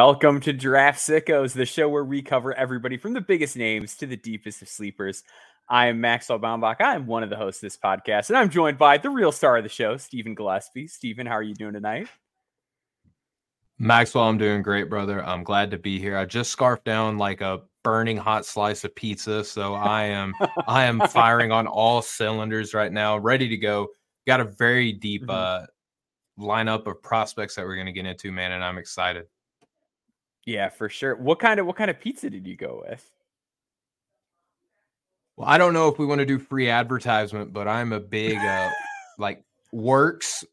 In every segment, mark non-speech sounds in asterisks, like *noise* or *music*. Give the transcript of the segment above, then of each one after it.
Welcome to Draft Sickos, the show where we cover everybody from the biggest names to the deepest of sleepers. I am Maxwell Baumbach. I am one of the hosts of this podcast, and I'm joined by the real star of the show, Stephen Gillespie. Stephen, how are you doing tonight? Maxwell, I'm doing great, brother. I'm glad to be here. I just scarfed down like a burning hot slice of pizza, so I am *laughs* I am firing on all cylinders right now, ready to go. Got a very deep mm-hmm. uh lineup of prospects that we're going to get into, man, and I'm excited. Yeah, for sure. What kind of what kind of pizza did you go with? Well, I don't know if we want to do free advertisement, but I'm a big uh like works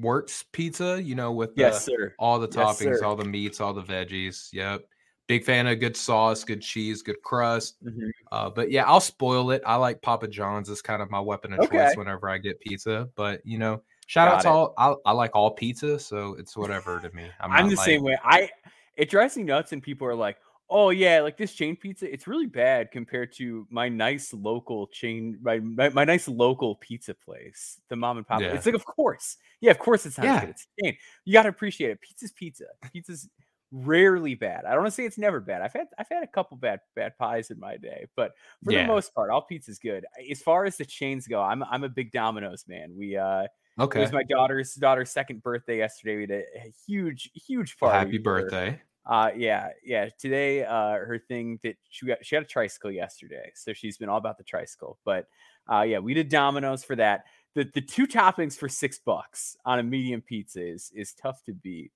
works pizza, you know, with the, yes, sir. all the yes, toppings, sir. all the meats, all the veggies. Yep. Big fan of good sauce, good cheese, good crust. Mm-hmm. Uh, but yeah, I'll spoil it. I like Papa John's is kind of my weapon of okay. choice whenever I get pizza. But you know, shout Got out to it. all I, I, like all pizza, so it's whatever to me. I'm, I'm the like, same way. I it drives me nuts and people are like oh yeah like this chain pizza it's really bad compared to my nice local chain my, my, my nice local pizza place the mom and pop yeah. it's like of course yeah of course it's not yeah. good it's chain you got to appreciate it pizza's pizza pizza's rarely bad i don't want to say it's never bad i've had i've had a couple bad bad pies in my day but for yeah. the most part all pizza's good as far as the chains go i'm i'm a big domino's man we uh Okay. It was my daughter's daughter's second birthday yesterday. We had a, a huge, huge party. Happy birthday. Uh, yeah, yeah. Today, uh, her thing that she got, she had a tricycle yesterday, so she's been all about the tricycle. But uh, yeah, we did Domino's for that. The the two toppings for six bucks on a medium pizza is is tough to beat.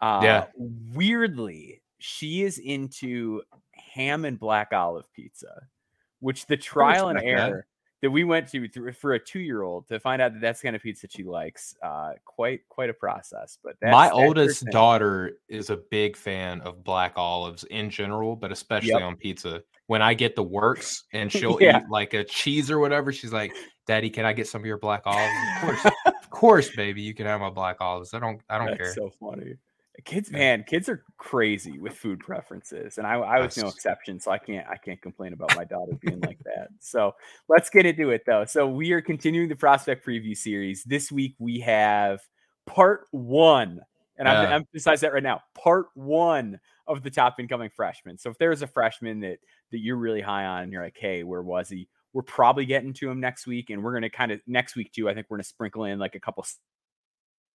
Uh, yeah. Weirdly, she is into ham and black olive pizza, which the trial and error that we went to for a two year old to find out that that's kind of pizza she likes. Uh, quite quite a process. But my oldest daughter is a big fan of black olives in general, but especially yep. on pizza. When I get the works and *laughs* she'll yeah. eat like a cheese or whatever, she's like, "Daddy, can I get some of your black olives?" Of course, *laughs* of course, baby, you can have my black olives. I don't, I don't that's care. So funny. Kids, man, kids are crazy with food preferences, and I, I was no exception. So I can't, I can't complain about my daughter being like that. So let's get into it, though. So we are continuing the prospect preview series. This week we have part one, and I'm going to emphasize that right now. Part one of the top incoming freshmen. So if there's a freshman that that you're really high on, and you're like, hey, where was he? We're probably getting to him next week, and we're going to kind of next week too. I think we're going to sprinkle in like a couple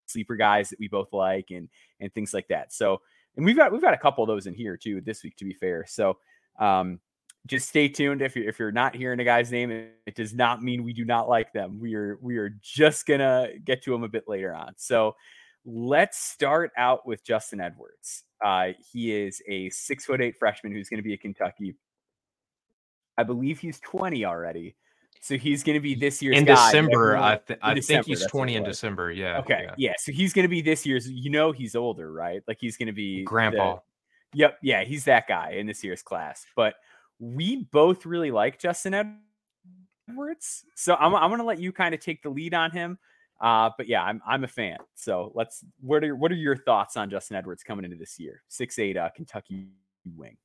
sleeper guys that we both like and and things like that. So and we've got we've got a couple of those in here too this week to be fair. So um just stay tuned if you're if you're not hearing a guy's name it does not mean we do not like them. We are we are just gonna get to him a bit later on. So let's start out with justin edwards. Uh, he is a six foot eight freshman who's going to be at kentucky. I believe he's 20 already so he's going to be this year's in December. I, th- I December, think he's twenty in December. Yeah. Okay. Yeah. yeah. So he's going to be this year's. You know, he's older, right? Like he's going to be grandpa. The, yep. Yeah, he's that guy in this year's class. But we both really like Justin Edwards, so I'm I'm going to let you kind of take the lead on him. Uh, but yeah, I'm I'm a fan. So let's. What are what are your thoughts on Justin Edwards coming into this year? Six eight, uh, Kentucky wing.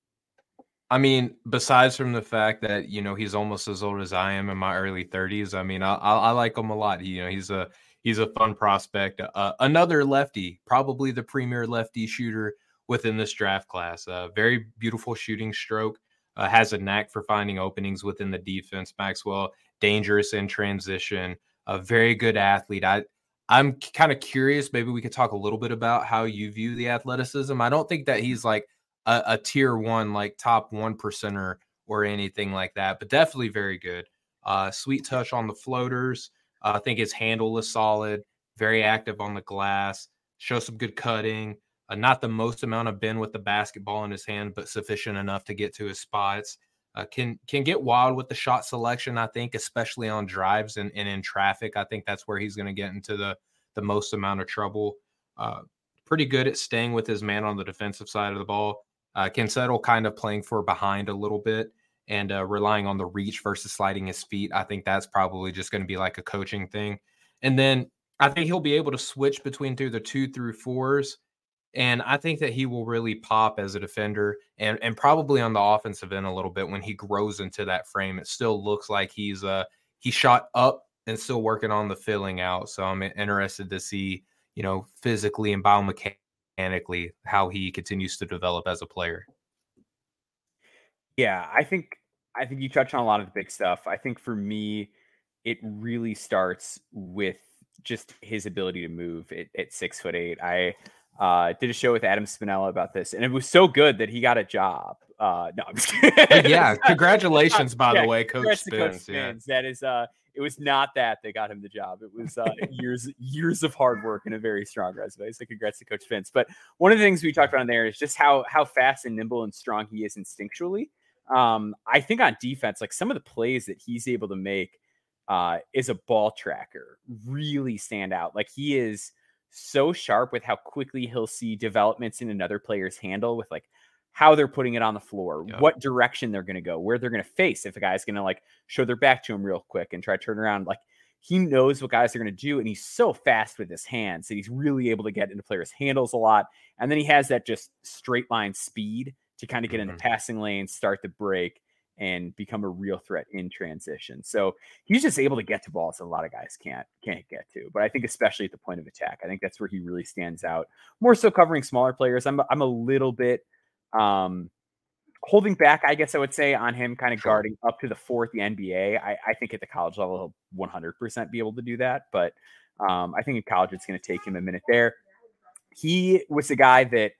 I mean, besides from the fact that you know he's almost as old as I am in my early 30s, I mean, I, I, I like him a lot. He, you know, he's a he's a fun prospect. Uh, another lefty, probably the premier lefty shooter within this draft class. Uh, very beautiful shooting stroke. Uh, has a knack for finding openings within the defense. Maxwell, dangerous in transition. A very good athlete. I I'm kind of curious. Maybe we could talk a little bit about how you view the athleticism. I don't think that he's like a, a tier one, like top one percenter or anything like that, but definitely very good. Uh, sweet touch on the floaters. Uh, I think his handle is solid, very active on the glass, show some good cutting. Uh, not the most amount of bend with the basketball in his hand, but sufficient enough to get to his spots. Uh, can can get wild with the shot selection. I think, especially on drives and, and in traffic. I think that's where he's going to get into the the most amount of trouble. Uh, pretty good at staying with his man on the defensive side of the ball. Uh, settle kind of playing for behind a little bit and uh, relying on the reach versus sliding his feet. I think that's probably just going to be like a coaching thing. And then I think he'll be able to switch between through the two through fours. And I think that he will really pop as a defender and, and probably on the offensive end a little bit when he grows into that frame. It still looks like he's uh he shot up and still working on the filling out. So I'm interested to see, you know, physically and biomechanically how he continues to develop as a player. Yeah, I think I think you touched on a lot of the big stuff. I think for me, it really starts with just his ability to move at, at six foot eight. I uh, did a show with Adam Spinella about this, and it was so good that he got a job. Uh, no, I'm just kidding. yeah, *laughs* congratulations, by yeah, the way, Coach Spins. Coach Spins. Yeah. That is, uh, it was not that they got him the job. It was uh, *laughs* years years of hard work and a very strong resume. So congrats to Coach Spins. But one of the things we talked about in there is just how how fast and nimble and strong he is instinctually. Um, I think on defense, like some of the plays that he's able to make uh, is a ball tracker really stand out. Like he is so sharp with how quickly he'll see developments in another player's handle with like how they're putting it on the floor, yep. what direction they're going to go, where they're going to face. If a guy's going to like show their back to him real quick and try to turn around, like he knows what guys are going to do. And he's so fast with his hands that he's really able to get into players' handles a lot. And then he has that just straight line speed to kind of get mm-hmm. in the passing lanes, start the break, and become a real threat in transition. So he's just able to get to balls that a lot of guys can't can't get to. But I think especially at the point of attack, I think that's where he really stands out. More so covering smaller players. I'm I'm a little bit um holding back, I guess I would say, on him kind of sure. guarding up to the fourth the NBA. I, I think at the college level he'll 100% be able to do that. But um, I think in college it's going to take him a minute there. He was a guy that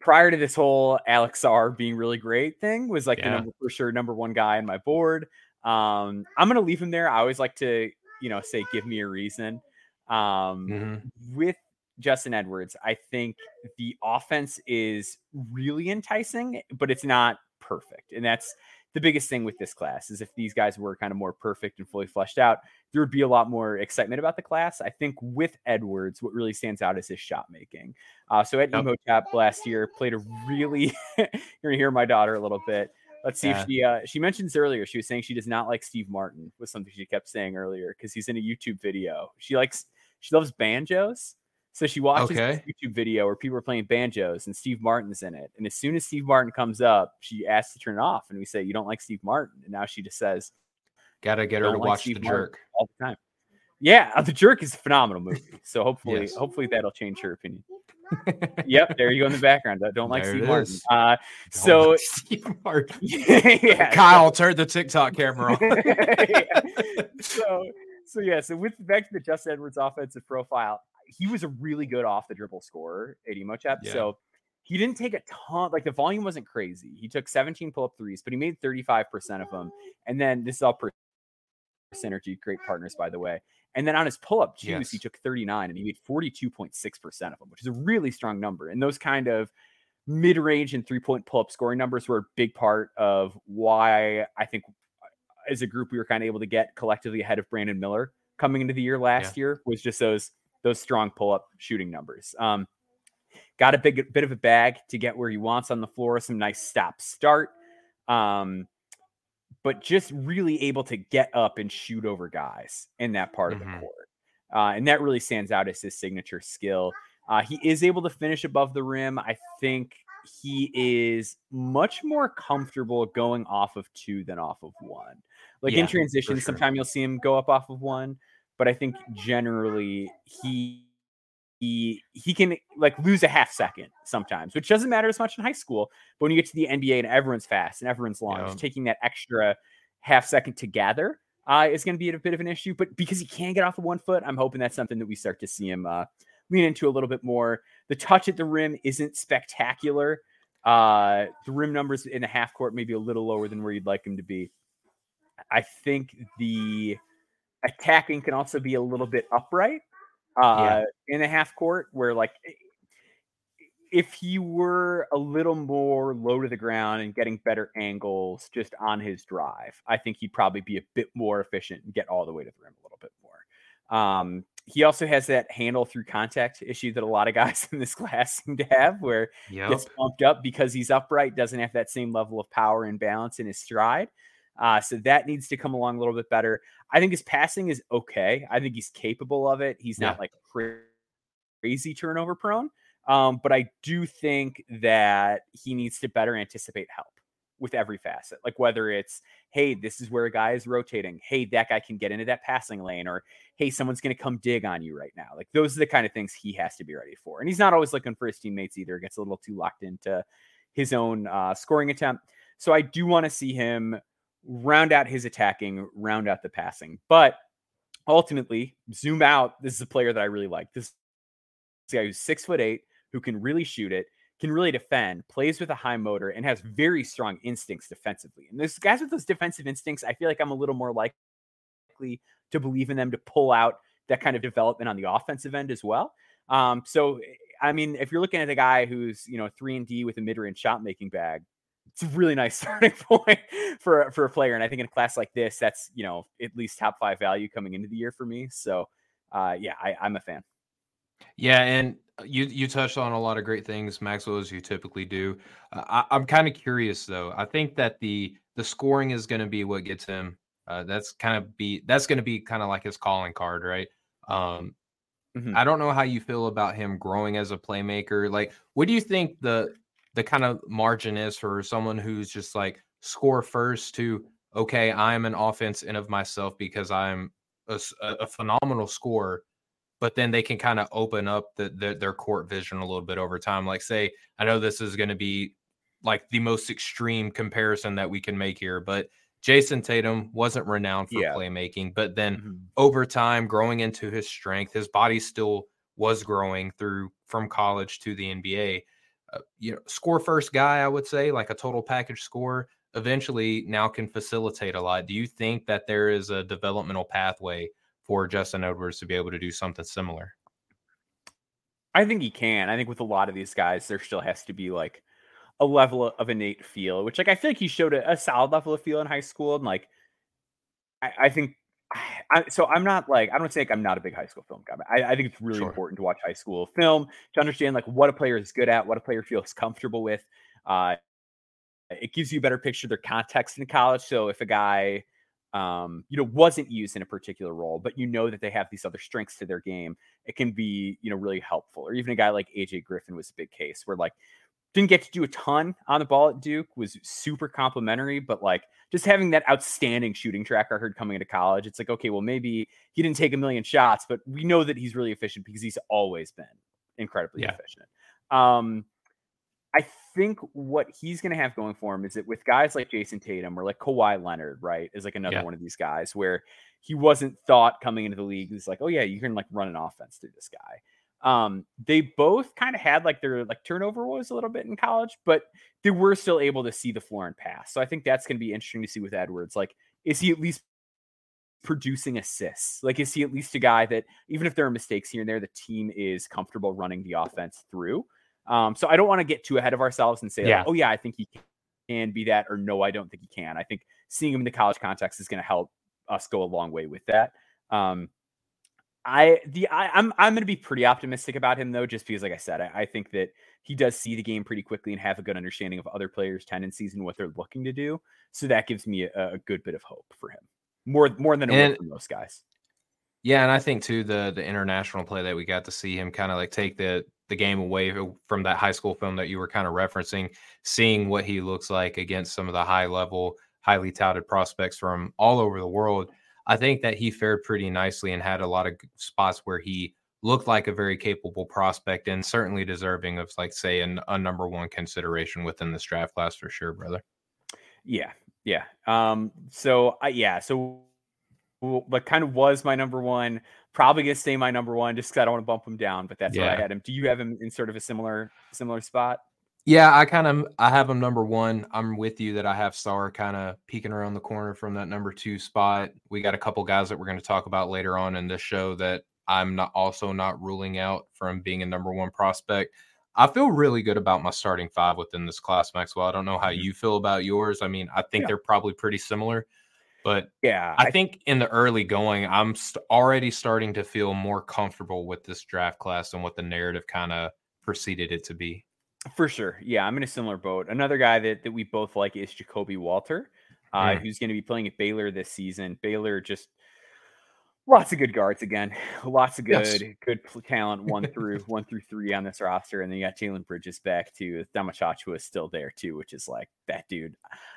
prior to this whole Alex Sarr being really great thing was like yeah. the number for sure number one guy on my board. Um, I'm gonna leave him there. I always like to, you know, say give me a reason. Um, mm-hmm. with Justin Edwards, I think the offense is really enticing, but it's not perfect. And that's the biggest thing with this class is if these guys were kind of more perfect and fully fleshed out, there would be a lot more excitement about the class. I think with Edwards, what really stands out is his shot making. Uh, so at yep. Imhotep last year, played a really. *laughs* you're gonna hear my daughter a little bit. Let's see yeah. if she uh, she mentions earlier. She was saying she does not like Steve Martin. Was something she kept saying earlier because he's in a YouTube video. She likes she loves banjos. So she watches okay. this YouTube video where people are playing banjos and Steve Martin's in it. And as soon as Steve Martin comes up, she asks to turn it off. And we say, You don't like Steve Martin. And now she just says, Gotta get her to like watch Steve The Martin Jerk all the time. Yeah, *laughs* The Jerk is a phenomenal movie. So hopefully, yes. hopefully that'll change her opinion. yep, there you go in the background. I Don't like there Steve Martin. Uh, so like *laughs* Steve Martin. *laughs* yeah, Kyle, turn the TikTok camera on. yeah. So, so yeah. So with back to the Justin Edwards offensive profile, he was a really good off the dribble scorer at Imhotep. Yeah. So he didn't take a ton, like the volume wasn't crazy. He took 17 pull up threes, but he made 35% of them. And then this is all per synergy, great partners, by the way. And then on his pull up juice, yes. he took 39 and he made 42.6% of them, which is a really strong number. And those kind of mid range and three point pull up scoring numbers were a big part of why I think uh, as a group we were kind of able to get collectively ahead of Brandon Miller coming into the year last yeah. year was just those those strong pull up shooting numbers. Um, got a big bit of a bag to get where he wants on the floor, some nice stop start. Um, but just really able to get up and shoot over guys in that part mm-hmm. of the mm-hmm. court. Uh, and that really stands out as his signature skill. Uh, he is able to finish above the rim. I think he is much more comfortable going off of two than off of one. Like yeah, in transition, sure. sometimes you'll see him go up off of one, but I think generally he he he can like lose a half second sometimes, which doesn't matter as much in high school. But when you get to the NBA and everyone's fast and everyone's long, yeah. taking that extra half second to gather uh, is going to be a bit of an issue. But because he can get off of one foot, I'm hoping that's something that we start to see him uh, lean into a little bit more. The touch at the rim isn't spectacular. Uh, the rim numbers in the half court maybe a little lower than where you'd like him to be. I think the attacking can also be a little bit upright uh, yeah. in the half court where like if he were a little more low to the ground and getting better angles just on his drive, I think he'd probably be a bit more efficient and get all the way to the rim a little bit more. Um, he also has that handle through contact issue that a lot of guys *laughs* in this class seem to have, where yep. gets pumped up because he's upright, doesn't have that same level of power and balance in his stride. Uh, so that needs to come along a little bit better. I think his passing is okay. I think he's capable of it. He's yeah. not like crazy turnover prone. Um, but I do think that he needs to better anticipate help with every facet. Like whether it's, hey, this is where a guy is rotating. Hey, that guy can get into that passing lane, or hey, someone's going to come dig on you right now. Like those are the kind of things he has to be ready for. And he's not always looking for his teammates either. Gets a little too locked into his own uh, scoring attempt. So I do want to see him round out his attacking, round out the passing. But ultimately, zoom out. This is a player that I really like. This, guy who's six foot eight, who can really shoot it, can really defend, plays with a high motor, and has very strong instincts defensively. And those guys with those defensive instincts, I feel like I'm a little more likely to believe in them to pull out that kind of development on the offensive end as well. Um, so, I mean, if you're looking at a guy who's you know three and D with a mid-range shot making bag, it's a really nice *laughs* starting point for for a player. And I think in a class like this, that's you know at least top five value coming into the year for me. So, uh, yeah, I, I'm a fan. Yeah, and you you touched on a lot of great things, Maxwell, as you typically do. Uh, I, am kind of curious though. I think that the the scoring is going to be what gets him. Uh, that's kind of be that's going to be kind of like his calling card, right? Um, mm-hmm. I don't know how you feel about him growing as a playmaker. Like, what do you think the the kind of margin is for someone who's just like score first to okay, I'm an offense in of myself because I'm a, a phenomenal scorer but then they can kind of open up the, the, their court vision a little bit over time. Like, say, I know this is going to be like the most extreme comparison that we can make here, but Jayson Tatum wasn't renowned for yeah. playmaking, but then mm-hmm. over time, growing into his strength, his body still was growing through from college to the NBA. Uh, you know, score first guy, I would say, like a total package score, eventually now can facilitate a lot. Do you think that there is a developmental pathway for Justin Edwards to be able to do something similar? I think he can. I think with a lot of these guys, there still has to be like a level of innate feel, which like I feel like he showed a, a solid level of feel in high school, and like I, I think. I, so I'm not like I don't say like I'm not a big high school film guy. I, I think it's really sure. important to watch high school film to understand like what a player is good at, what a player feels comfortable with. Uh, it gives you a better picture of their context in college. So if a guy um, you know, wasn't used in a particular role, but you know that they have these other strengths to their game, it can be, you know, really helpful. Or even a guy like AJ Griffin was a big case where like didn't get to do a ton on the ball at Duke, was super complimentary, but like just having that outstanding shooting track record coming into college, it's like, okay, well, maybe he didn't take a million shots, but we know that he's really efficient because he's always been incredibly yeah. efficient. Um, I think what he's going to have going for him is that with guys like Jayson Tatum or like Kawhi Leonard, right, is like another yeah. one of these guys where he wasn't thought coming into the league. He's like, oh yeah, you can like run an offense through this guy. Um, they both kind of had like their like turnover was a little bit in college, but they were still able to see the floor and pass. So I think that's going to be interesting to see with Edwards. Like, is he at least producing assists? Like, is he at least a guy that even if there are mistakes here and there, the team is comfortable running the offense through? Um, so I don't want to get too ahead of ourselves and say, yeah. Like, oh yeah, I think he can be that, or no, I don't think he can. I think seeing him in the college context is going to help us go a long way with that. Um, I the I, am I'm, I'm going to be pretty optimistic about him though, just because, like I said, I, I, think that he does see the game pretty quickly and have a good understanding of other players' tendencies and what they're looking to do. So that gives me a, a good bit of hope for him, more more than it for most guys. Yeah, and I think too the the international play that we got to see him kind of like take the the game away from that high school film that you were kind of referencing, seeing what he looks like against some of the high level, highly touted prospects from all over the world. I think that he fared pretty nicely and had a lot of spots where he looked like a very capable prospect and certainly deserving of, like, say, an, a number one consideration within this draft class for sure, brother. Yeah, yeah. Um. So, I yeah. So, but kind of was my number one probably gonna stay my number one just because I don't want to bump him down. But that's yeah. where I had him. Do you have him in sort of a similar similar spot? Yeah, I kind of I have him number one. I'm with you that I have Sarr kind of peeking around the corner from that number two spot. We got a couple guys that we're going to talk about later on in this show that I'm not also not ruling out from being a number one prospect. I feel really good about my starting five within this class, Maxwell. I don't know how mm-hmm. you feel about yours. I mean, I think yeah. they're probably pretty similar. But yeah, I, I think in the early going, I'm st- already starting to feel more comfortable with this draft class and what the narrative kind of preceded it to be. For sure. Yeah, I'm in a similar boat. Another guy that, that we both like is Ja'Kobe Walter, uh, mm. who's going to be playing at Baylor this season. Baylor just lots of good guards again. *laughs* Lots of good, yes. good talent one through *laughs* one through three on this roster, and then you got Jalen Bridges back too. Damashachua is still there too, which is like that dude.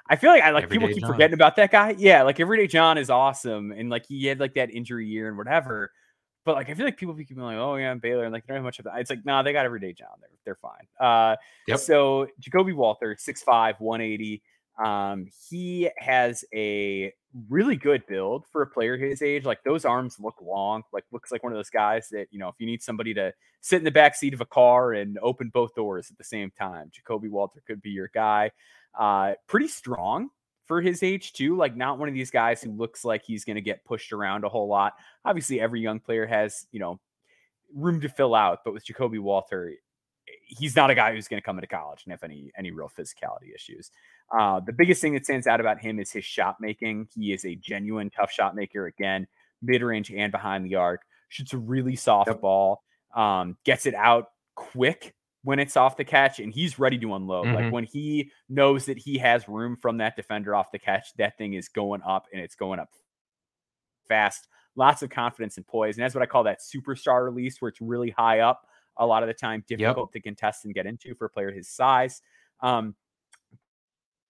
I feel like I like Everyday people keep John. forgetting about that guy. Yeah, like Everyday John is awesome, and like he had like that injury year and whatever. But like I feel like people keep being like, oh yeah, I'm Baylor, and like they don't have much of that. It's like, nah, they got Everyday John. They're they're fine. Uh, yep. So Ja'Kobe Walter, 6'5", 180. Um, he has a really good build for a player his age. Like those arms look long, like looks like one of those guys that, you know, if you need somebody to sit in the back seat of a car and open both doors at the same time, Ja'Kobe Walter could be your guy. Uh, pretty strong for his age too. Like not one of these guys who looks like he's going to get pushed around a whole lot. Obviously, every young player has, you know, room to fill out, but with Ja'Kobe Walter, he's not a guy who's going to come into college and have any any real physicality issues. Uh, the biggest thing that stands out about him is his shot making. He is a genuine tough shot maker. Again, mid range and behind the arc. Shoots a really soft yep. ball. Um, gets it out quick when it's off the catch, and he's ready to unload. Mm-hmm. Like when he knows that he has room from that defender off the catch, that thing is going up and it's going up fast. Lots of confidence and poise, and that's what I call that superstar release, where it's really high up a lot of the time difficult yep. to contest and get into for a player his size. Um,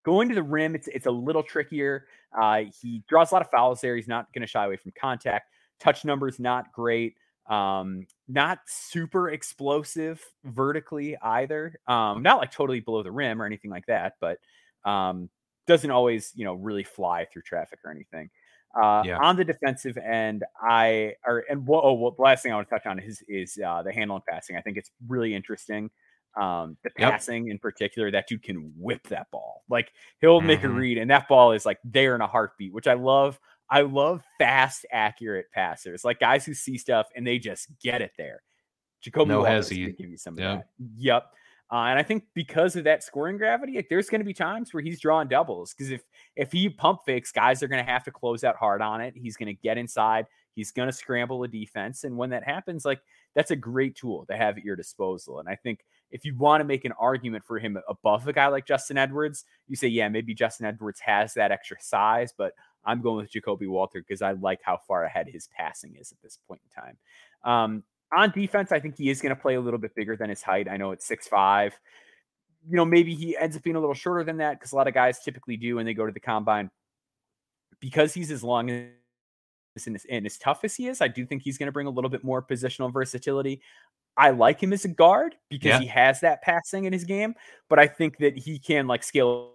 going to the rim, it's it's a little trickier. Uh, he draws a lot of fouls there. He's not going to shy away from contact. Touch numbers not great. Um, not super explosive vertically either. Um, not like totally below the rim or anything like that, but um, doesn't always you know really fly through traffic or anything. Uh, yeah. On the defensive end, I or and oh, well, the last thing I want to touch on is is uh, the handle and passing. I think it's really interesting. Um, the yep. passing in particular, that dude can whip that ball. Like he'll mm-hmm. make a mm-hmm. read, and that ball is like there in a heartbeat, which I love. I love fast, accurate passers, like guys who see stuff and they just get it there. Ja'Kobe no hesitation. Give you some yep. of that. Yep. Uh, and I think because of that scoring gravity, like, there's going to be times where he's drawing doubles because if if he pump fakes, guys are going to have to close out hard on it. He's going to get inside. He's going to scramble the defense, and when that happens, like that's a great tool to have at your disposal. And I think if you want to make an argument for him above a guy like Justin Edwards, you say, yeah, maybe Justin Edwards has that extra size, but I'm going with Ja'Kobe Walter because I like how far ahead his passing is at this point in time. Um, on defense, I think he is going to play a little bit bigger than his height. I know it's six five. You know, maybe he ends up being a little shorter than that because a lot of guys typically do when they go to the combine. Because he's as long as and as, and as tough as he is, I do think he's going to bring a little bit more positional versatility. I like him as a guard because yeah. he has that passing in his game, but I think that he can like scale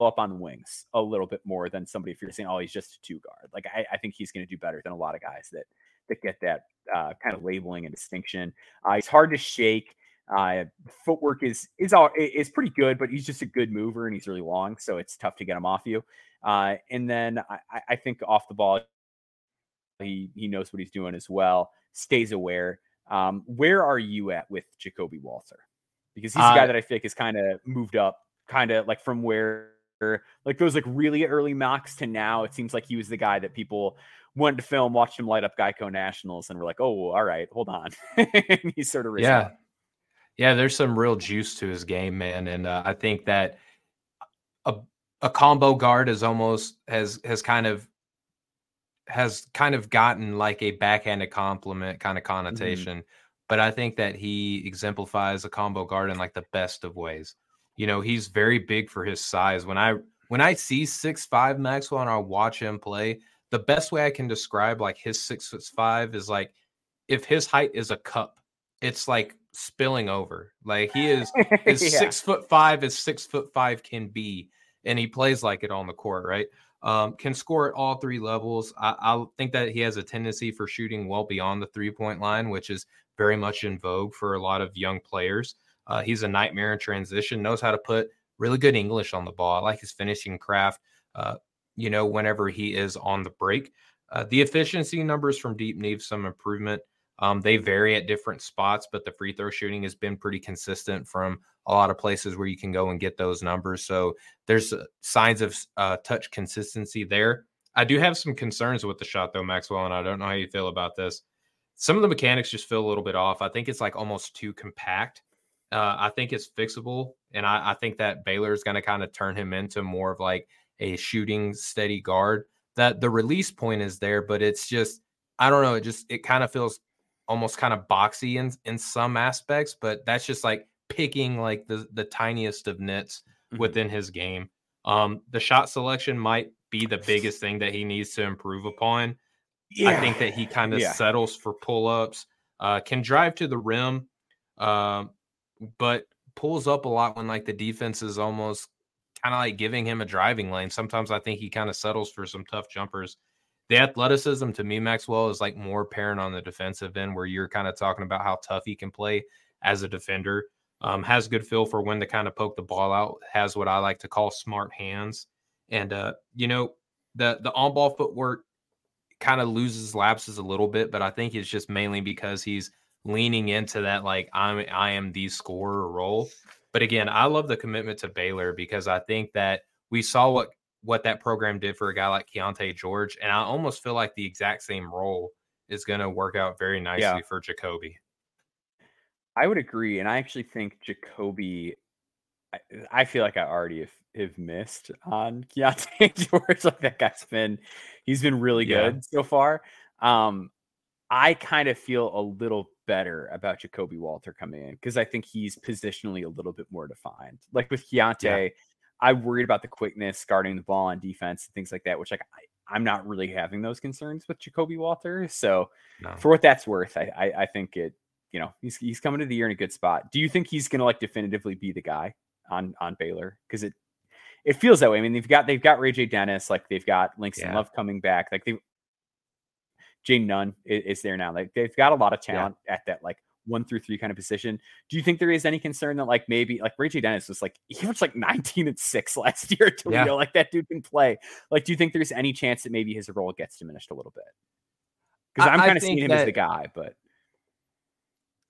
up on the wings a little bit more than somebody if you're saying, oh, he's just a two guard. Like I, I think he's going to do better than a lot of guys that that get that uh, kind of labeling and distinction. Uh, he's hard to shake. Uh, footwork is is all is pretty good, but he's just a good mover and he's really long, so it's tough to get him off you. Uh, and then I, I, think off the ball, he he knows what he's doing as well. Stays aware. Um, where are you at with Ja'Kobe Walter? Because he's a guy that I think has kind of moved up, kind of like from where like those like really early mocks to now. It seems like he was the guy that people wanted to film, watched him light up Geico Nationals, and we're like, oh, all right, hold on. *laughs* he's sort of yeah, yeah. There's some real juice to his game, man, and uh, I think that a a combo guard is almost has has kind of has kind of gotten like a backhanded compliment kind of mm-hmm. connotation. Mm-hmm. But I think that he exemplifies a combo guard in like the best of ways. You know, he's very big for his size. When I when I see six five Maxwell and I watch him play, the best way I can describe like his six foot five is like if his height is a cup, it's like spilling over. Like he is *laughs* his yeah. six foot five is six foot five can be, and he plays like it on the court, right? Um, can score at all three levels. I, I think that he has a tendency for shooting well beyond the three point line, which is very much in vogue for a lot of young players. Uh, he's a nightmare in transition, knows how to put really good English on the ball. I like his finishing craft. Uh, you know, whenever he is on the break. Uh, the efficiency numbers from deep need some improvement. Um, they vary at different spots, but the free throw shooting has been pretty consistent from a lot of places where you can go and get those numbers. So there's uh, signs of uh, touch consistency there. I do have some concerns with the shot though, Maxwell, and I don't know how you feel about this. Some of the mechanics just feel a little bit off. I think it's like almost too compact. Uh, I think it's fixable, and I, I think that Baylor is going to kind of turn him into more of like a shooting steady guard. That the release point is there, but it's just I don't know. It just it kind of feels almost kind of boxy in in some aspects, but that's just like picking like the the tiniest of nits mm-hmm. within his game. Um, the shot selection might be the biggest thing that he needs to improve upon. Yeah. I think that he kind of yeah. settles for pull ups, uh, can drive to the rim, uh, but pulls up a lot when like the defense is almost kind of like giving him a driving lane. Sometimes I think he kind of settles for some tough jumpers. The athleticism to me, Maxwell, is like more apparent on the defensive end, where you're kind of talking about how tough he can play as a defender. Um, has good feel for when to kind of poke the ball out. Has what I like to call smart hands, and uh, you know the the on ball footwork kind of loses lapses a little bit, but I think it's just mainly because he's leaning into that like I'm I am the scorer role. But again, I love the commitment to Baylor because I think that we saw what what that program did for a guy like Keyonte George, and I almost feel like the exact same role is going to work out very nicely yeah. for Ja'Kobe. I would agree, and I actually think Ja'Kobe. I, I feel like I already have, have missed on Keyonte George. *laughs* Like that guy's been, he's been really good yeah. so far. Um, I kind of feel a little better about Ja'Kobe Walter coming in because I think he's positionally a little bit more defined. Like with Keyonte, yeah. I worried about the quickness, guarding the ball on defense, and things like that, which like I, am not really having those concerns with Ja'Kobe Walter. So no. for what that's worth, I, I, I think it you know he's he's coming to the year in a good spot. Do you think he's going to like definitively be the guy on on Baylor? Because it it feels that way. I mean, they've got they've got Ray J Dennis, like they've got Langston yeah. Love coming back, like they Jane Nunn is, is, there now. Like they've got a lot of talent yeah. at that like one through three kind of position. Do you think there is any concern that like maybe like Ray J Dennis was like he was like *laughs* 19 and six last year at Toledo? Yeah. Like that dude can play. Like, do you think there's any chance that maybe his role gets diminished a little bit? Because I'm kind of seeing him that, as the guy, but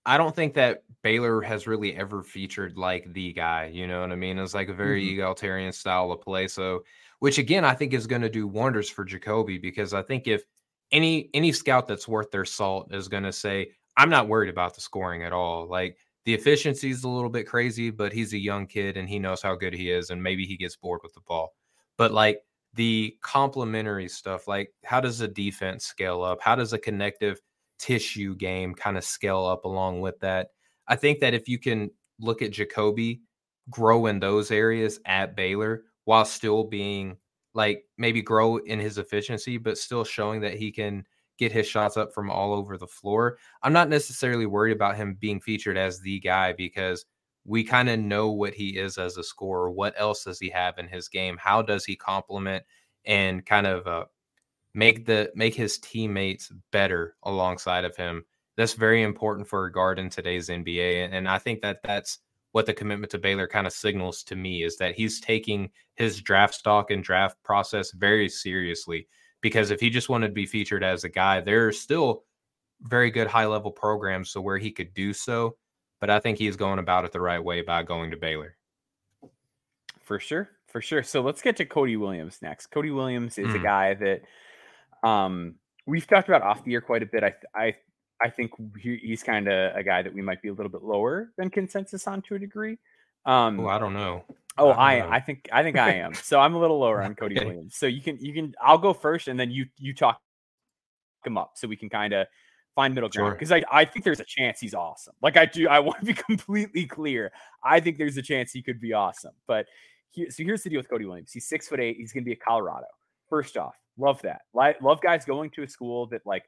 I don't think that Baylor has really ever featured like the guy. You know what I mean? It's like a very mm-hmm. egalitarian style of play. So, which again, I think is going to do wonders for Ja'Kobe because I think if any any scout that's worth their salt is going to say, "I'm not worried about the scoring at all." Like the efficiency is a little bit crazy, but he's a young kid and he knows how good he is, and maybe he gets bored with the ball. But like the complementary stuff, like how does a defense scale up? How does a connective tissue game kind of scale up along with that. I think that if you can look at Ja'Kobe grow in those areas at Baylor while still being like maybe grow in his efficiency, but still showing that he can get his shots up from all over the floor. I'm not necessarily worried about him being featured as the guy because we kind of know what he is as a scorer. What else does he have in his game? How does he complement and kind of uh, make the make his teammates better alongside of him. That's very important for a guard in today's NBA, and I think that that's what the commitment to Baylor kind of signals to me is that he's taking his draft stock and draft process very seriously. Because if he just wanted to be featured as a guy, there are still very good high level programs so where he could do so. But I think he's going about it the right way by going to Baylor. For sure. For sure. So let's get to Cody Williams next. Cody Williams is mm. a guy that um, we've talked about off the air quite a bit. I I I think he's kind of a guy that we might be a little bit lower than consensus on to a degree. Um, oh, I don't know. Oh, I I, I, think I think I am. So I'm a little lower on Cody okay. Williams. So you can you can I'll go first, and then you you talk him up, so we can kind of find middle ground because I, I think there's a chance he's awesome. Like I do, I want to be *laughs* completely clear. I think there's a chance he could be awesome. But he, so here's the deal with Cody Williams. He's six foot eight. He's going to be a Colorado. First off, love that. Love guys going to a school that like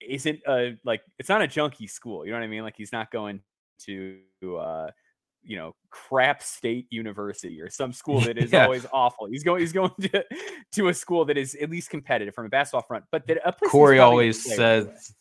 isn't a like it's not a junkie school. You know what I mean? Like he's not going to uh you know crap state university or some school that is yeah. always awful. He's going he's going *laughs* to to a school that is at least competitive from a basketball front. But that a place Corey always says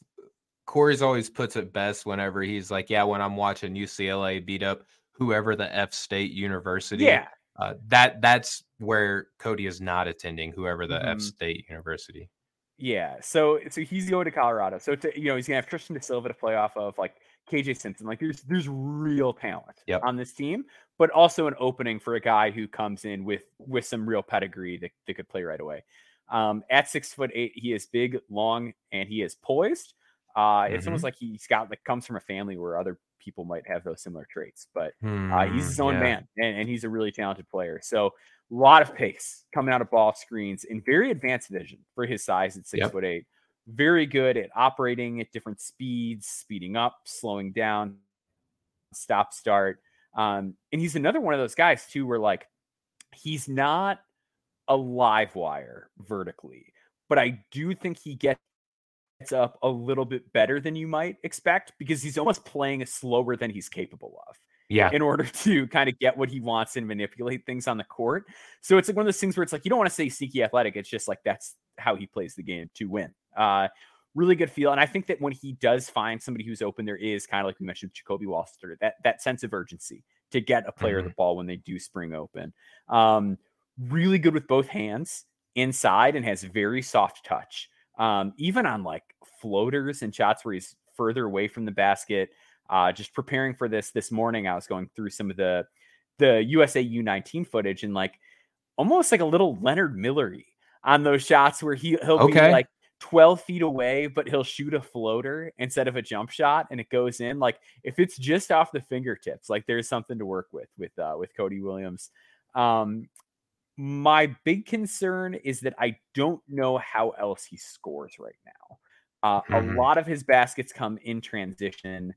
Corey's always puts it best whenever he's like, yeah, when I'm watching UCLA beat up whoever the F state university. Yeah. Uh, that that's where Cody is not attending, whoever the mm-hmm. F State University. Yeah, so so he's going to Colorado. So to, you know he's gonna have Tristan da Silva to play off of, like KJ Simpson. Like there's there's real talent yep. on this team, but also an opening for a guy who comes in with with some real pedigree that, that could play right away. Um, at six foot eight, he is big, long, and he is poised. Uh, it's mm-hmm. almost like he's got like comes from a family where other people might have those similar traits, but uh, he's his hmm, own yeah. man and, and, he's a really talented player. So a lot of pace coming out of ball screens and very advanced vision for his size at six yep. foot eight. Very good at operating at different speeds, speeding up, slowing down, stop, start. Um, and he's another one of those guys too, where like he's not a live wire vertically, but I do think he gets up a little bit better than you might expect because he's almost playing slower than he's capable of. Yeah. In order to kind of get what he wants and manipulate things on the court. So it's like one of those things where it's like you don't want to say sneaky athletic. It's just like that's how he plays the game to win. Uh really good feel. And I think that when he does find somebody who's open, there is kind of like we mentioned Ja'Kobe Walter, that that sense of urgency to get a player mm-hmm. the ball when they do spring open. Um, really good with both hands inside and has very soft touch. Um, even on like floaters and shots where he's further away from the basket. Uh, just preparing for this this morning, I was going through some of the the USA U19 footage and like almost like a little Leonard Millery on those shots where he he'll okay. be like 12 feet away, but he'll shoot a floater instead of a jump shot and it goes in. Like if it's just off the fingertips, like there's something to work with with uh, with Cody Williams. Um, my big concern is that I don't know how else he scores right now. Uh, mm-hmm. A lot of his baskets come in transition.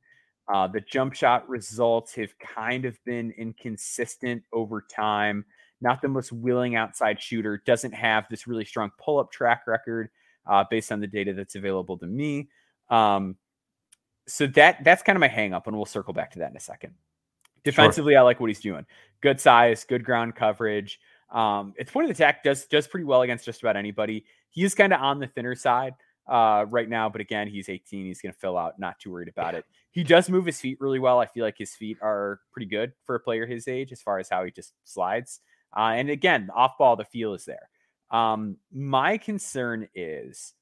Uh, the jump shot results have kind of been inconsistent over time. Not the most willing outside shooter. Doesn't have this really strong pull up track record uh, based on the data that's available to me. Um, so that that's kind of my hang up, and we'll circle back to that in a second. Defensively, sure. I like what he's doing. Good size, good ground coverage. Um, its point of attack does does pretty well against just about anybody. He is kind of on the thinner side uh, right now. But again, he's 18. He's going to fill out. Not too worried about yeah. it. He does move his feet really well. I feel like his feet are pretty good for a player his age as far as how he just slides. Uh, and again, off ball, the feel is there. Um, my concern is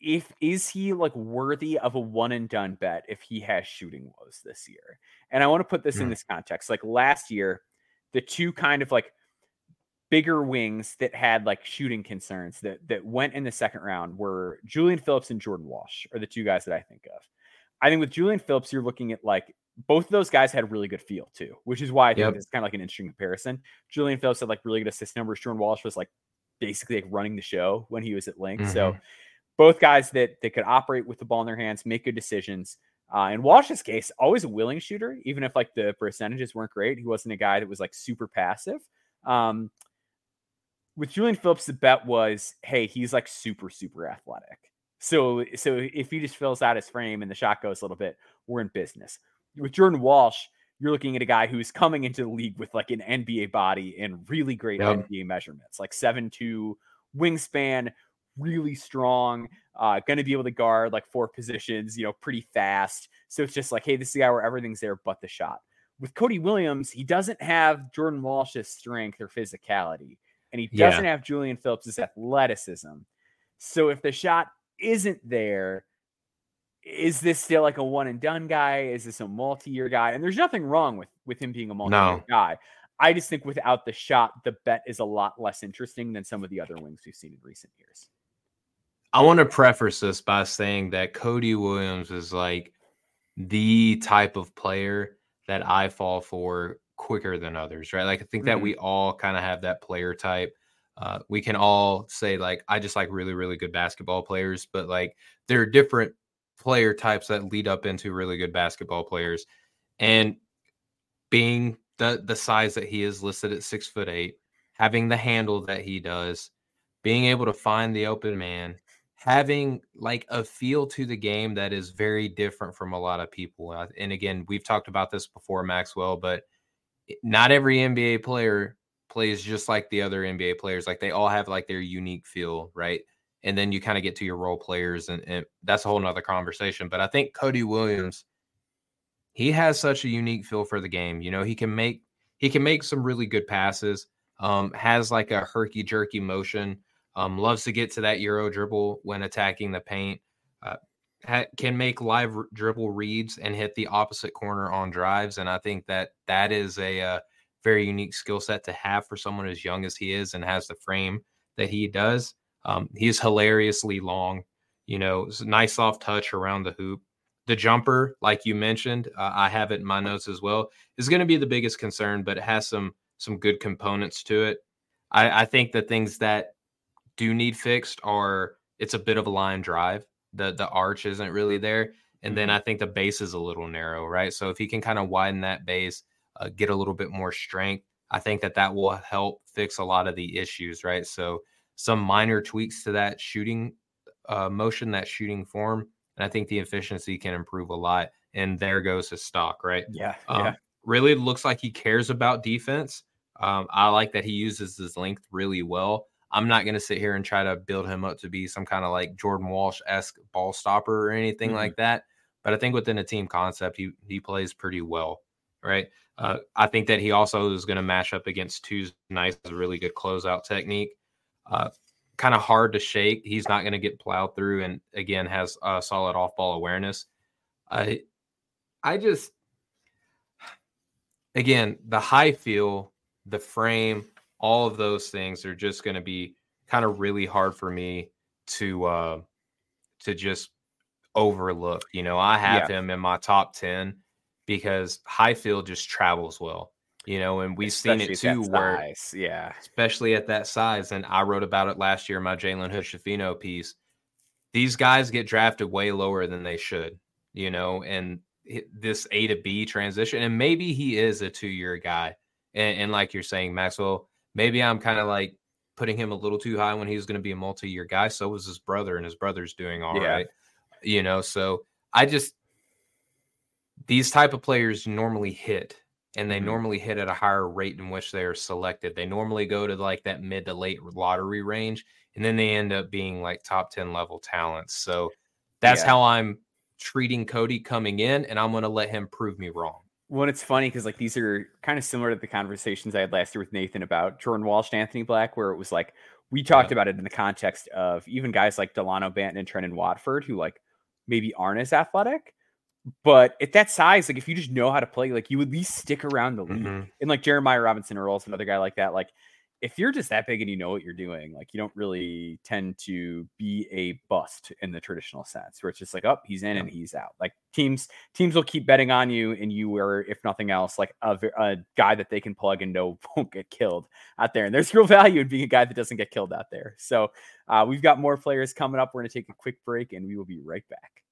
if is he like worthy of a one and done bet if he has shooting woes this year? And I want to put this mm. in this context. Like last year, the two kind of like bigger wings that had like shooting concerns that that went in the second round were Julian Phillips and Jordan Walsh are the two guys that I think of. I think with Julian Phillips, you're looking at like both of those guys had really good feel too, which is why I think yep. it's kind of like an interesting comparison. Julian Phillips had like really good assist numbers. Jordan Walsh was like basically like running the show when he was at Link. Mm-hmm. So both guys that that could operate with the ball in their hands, make good decisions. Uh, in Walsh's case, always a willing shooter, even if like the percentages weren't great. He wasn't a guy that was like super passive. Um, with Julian Phillips, the bet was, hey, he's like super, super athletic. So, so if he just fills out his frame and the shot goes a little bit, we're in business. With Jordan Walsh, you're looking at a guy who's coming into the league with like an NBA body and really great yep. NBA measurements, like seven two wingspan, really strong, uh, going to be able to guard like four positions, you know, pretty fast. So it's just like, hey, this is the guy where everything's there but the shot. With Cody Williams, he doesn't have Jordan Walsh's strength or physicality and he doesn't yeah. have Julian Phillips' athleticism. So if the shot isn't there, is this still like a one and done guy? Is this a multi-year guy? And there's nothing wrong with with him being a multi-year no. guy. I just think without the shot, the bet is a lot less interesting than some of the other wings we've seen in recent years. I want to preface this by saying that Cody Williams is like the type of player that I fall for quicker than others, right? Like I think that mm-hmm. we all kind of have that player type. Uh, we can all say like I just like really really good basketball players, but like there are different player types that lead up into really good basketball players. And being the the size that he is listed at six foot eight, having the handle that he does, being able to find the open man, having like a feel to the game that is very different from a lot of people. And again, we've talked about this before, Maxwell, but not every NBA player plays just like the other NBA players. Like they all have like their unique feel, right? And then you kind of get to your role players, and, and that's a whole nother conversation. But I think Cody Williams, he has such a unique feel for the game. You know, he can make he can make some really good passes. Um, has like a herky jerky motion. Um, loves to get to that euro dribble when attacking the paint. Uh, ha- can make live r- dribble reads and hit the opposite corner on drives, and I think that that is a uh, very unique skill set to have for someone as young as he is and has the frame that he does. Um, he's hilariously long. You know, nice soft touch around the hoop. The jumper, like you mentioned, uh, I have it in my notes as well, is going to be the biggest concern, but it has some some good components to it. I, I think the things that do need fixed are it's a bit of a line drive. The the arch isn't really there. And then mm-hmm. I think the base is a little narrow, right? So if he can kind of widen that base, uh, get a little bit more strength, I think that that will help fix a lot of the issues, right? So some minor tweaks to that shooting uh, motion, that shooting form, and I think the efficiency can improve a lot. And there goes his stock, right? Yeah, um, yeah. Really looks like he cares about defense. Um, I like that he uses his length really well. I'm not going to sit here and try to build him up to be some kind of like Jordan Walsh esque ball stopper or anything mm-hmm. like that. But I think within a team concept, he he plays pretty well, right? Uh, I think that he also is going to match up against Two's nice, really good closeout technique. Uh, kind of hard to shake. He's not going to get plowed through, and again has a solid off ball awareness. I I just again the high feel, the frame, all of those things are just going to be kind of really hard for me to uh, to just overlook. You know, I have yeah. him in my top 10 because Highfield just travels well. You know, and we've especially seen it too where yeah, especially at that size. And I wrote about it last year in my Jalen Hood piece. These guys get drafted way lower than they should, you know, and this A to B transition, and maybe he is a two year guy. And, and like you're saying, Maxwell, maybe I'm kind of like putting him a little too high when he was going to be a multi year guy. So was his brother, and his brother's doing all yeah. right you know so i just these type of players normally hit and they mm-hmm. normally hit at a higher rate in which they are selected they normally go to like that mid to late lottery range and then they end up being like top 10 level talents so that's yeah. how i'm treating cody coming in and i'm going to let him prove me wrong well, it's funny because like these are kind of similar to the conversations I had last year with Nathan about Jordan Walsh and Anthony Black, where it was like we talked yeah. about it in the context of even guys like Delano Banton and Trendon Watford, who like maybe aren't as athletic. But at that size, like if you just know how to play, like you at least stick around the league. Mm-hmm. And like Jeremiah Robinson Earl's another guy like that. Like if you're just that big and you know what you're doing, like you don't really tend to be a bust in the traditional sense, where it's just like, oh, he's in and he's out. Like teams, teams will keep betting on you, and you are, if nothing else, like a, a guy that they can plug and know *laughs* won't get killed out there. And there's real value in being a guy that doesn't get killed out there. So uh, we've got more players coming up. We're going to take a quick break, and we will be right back.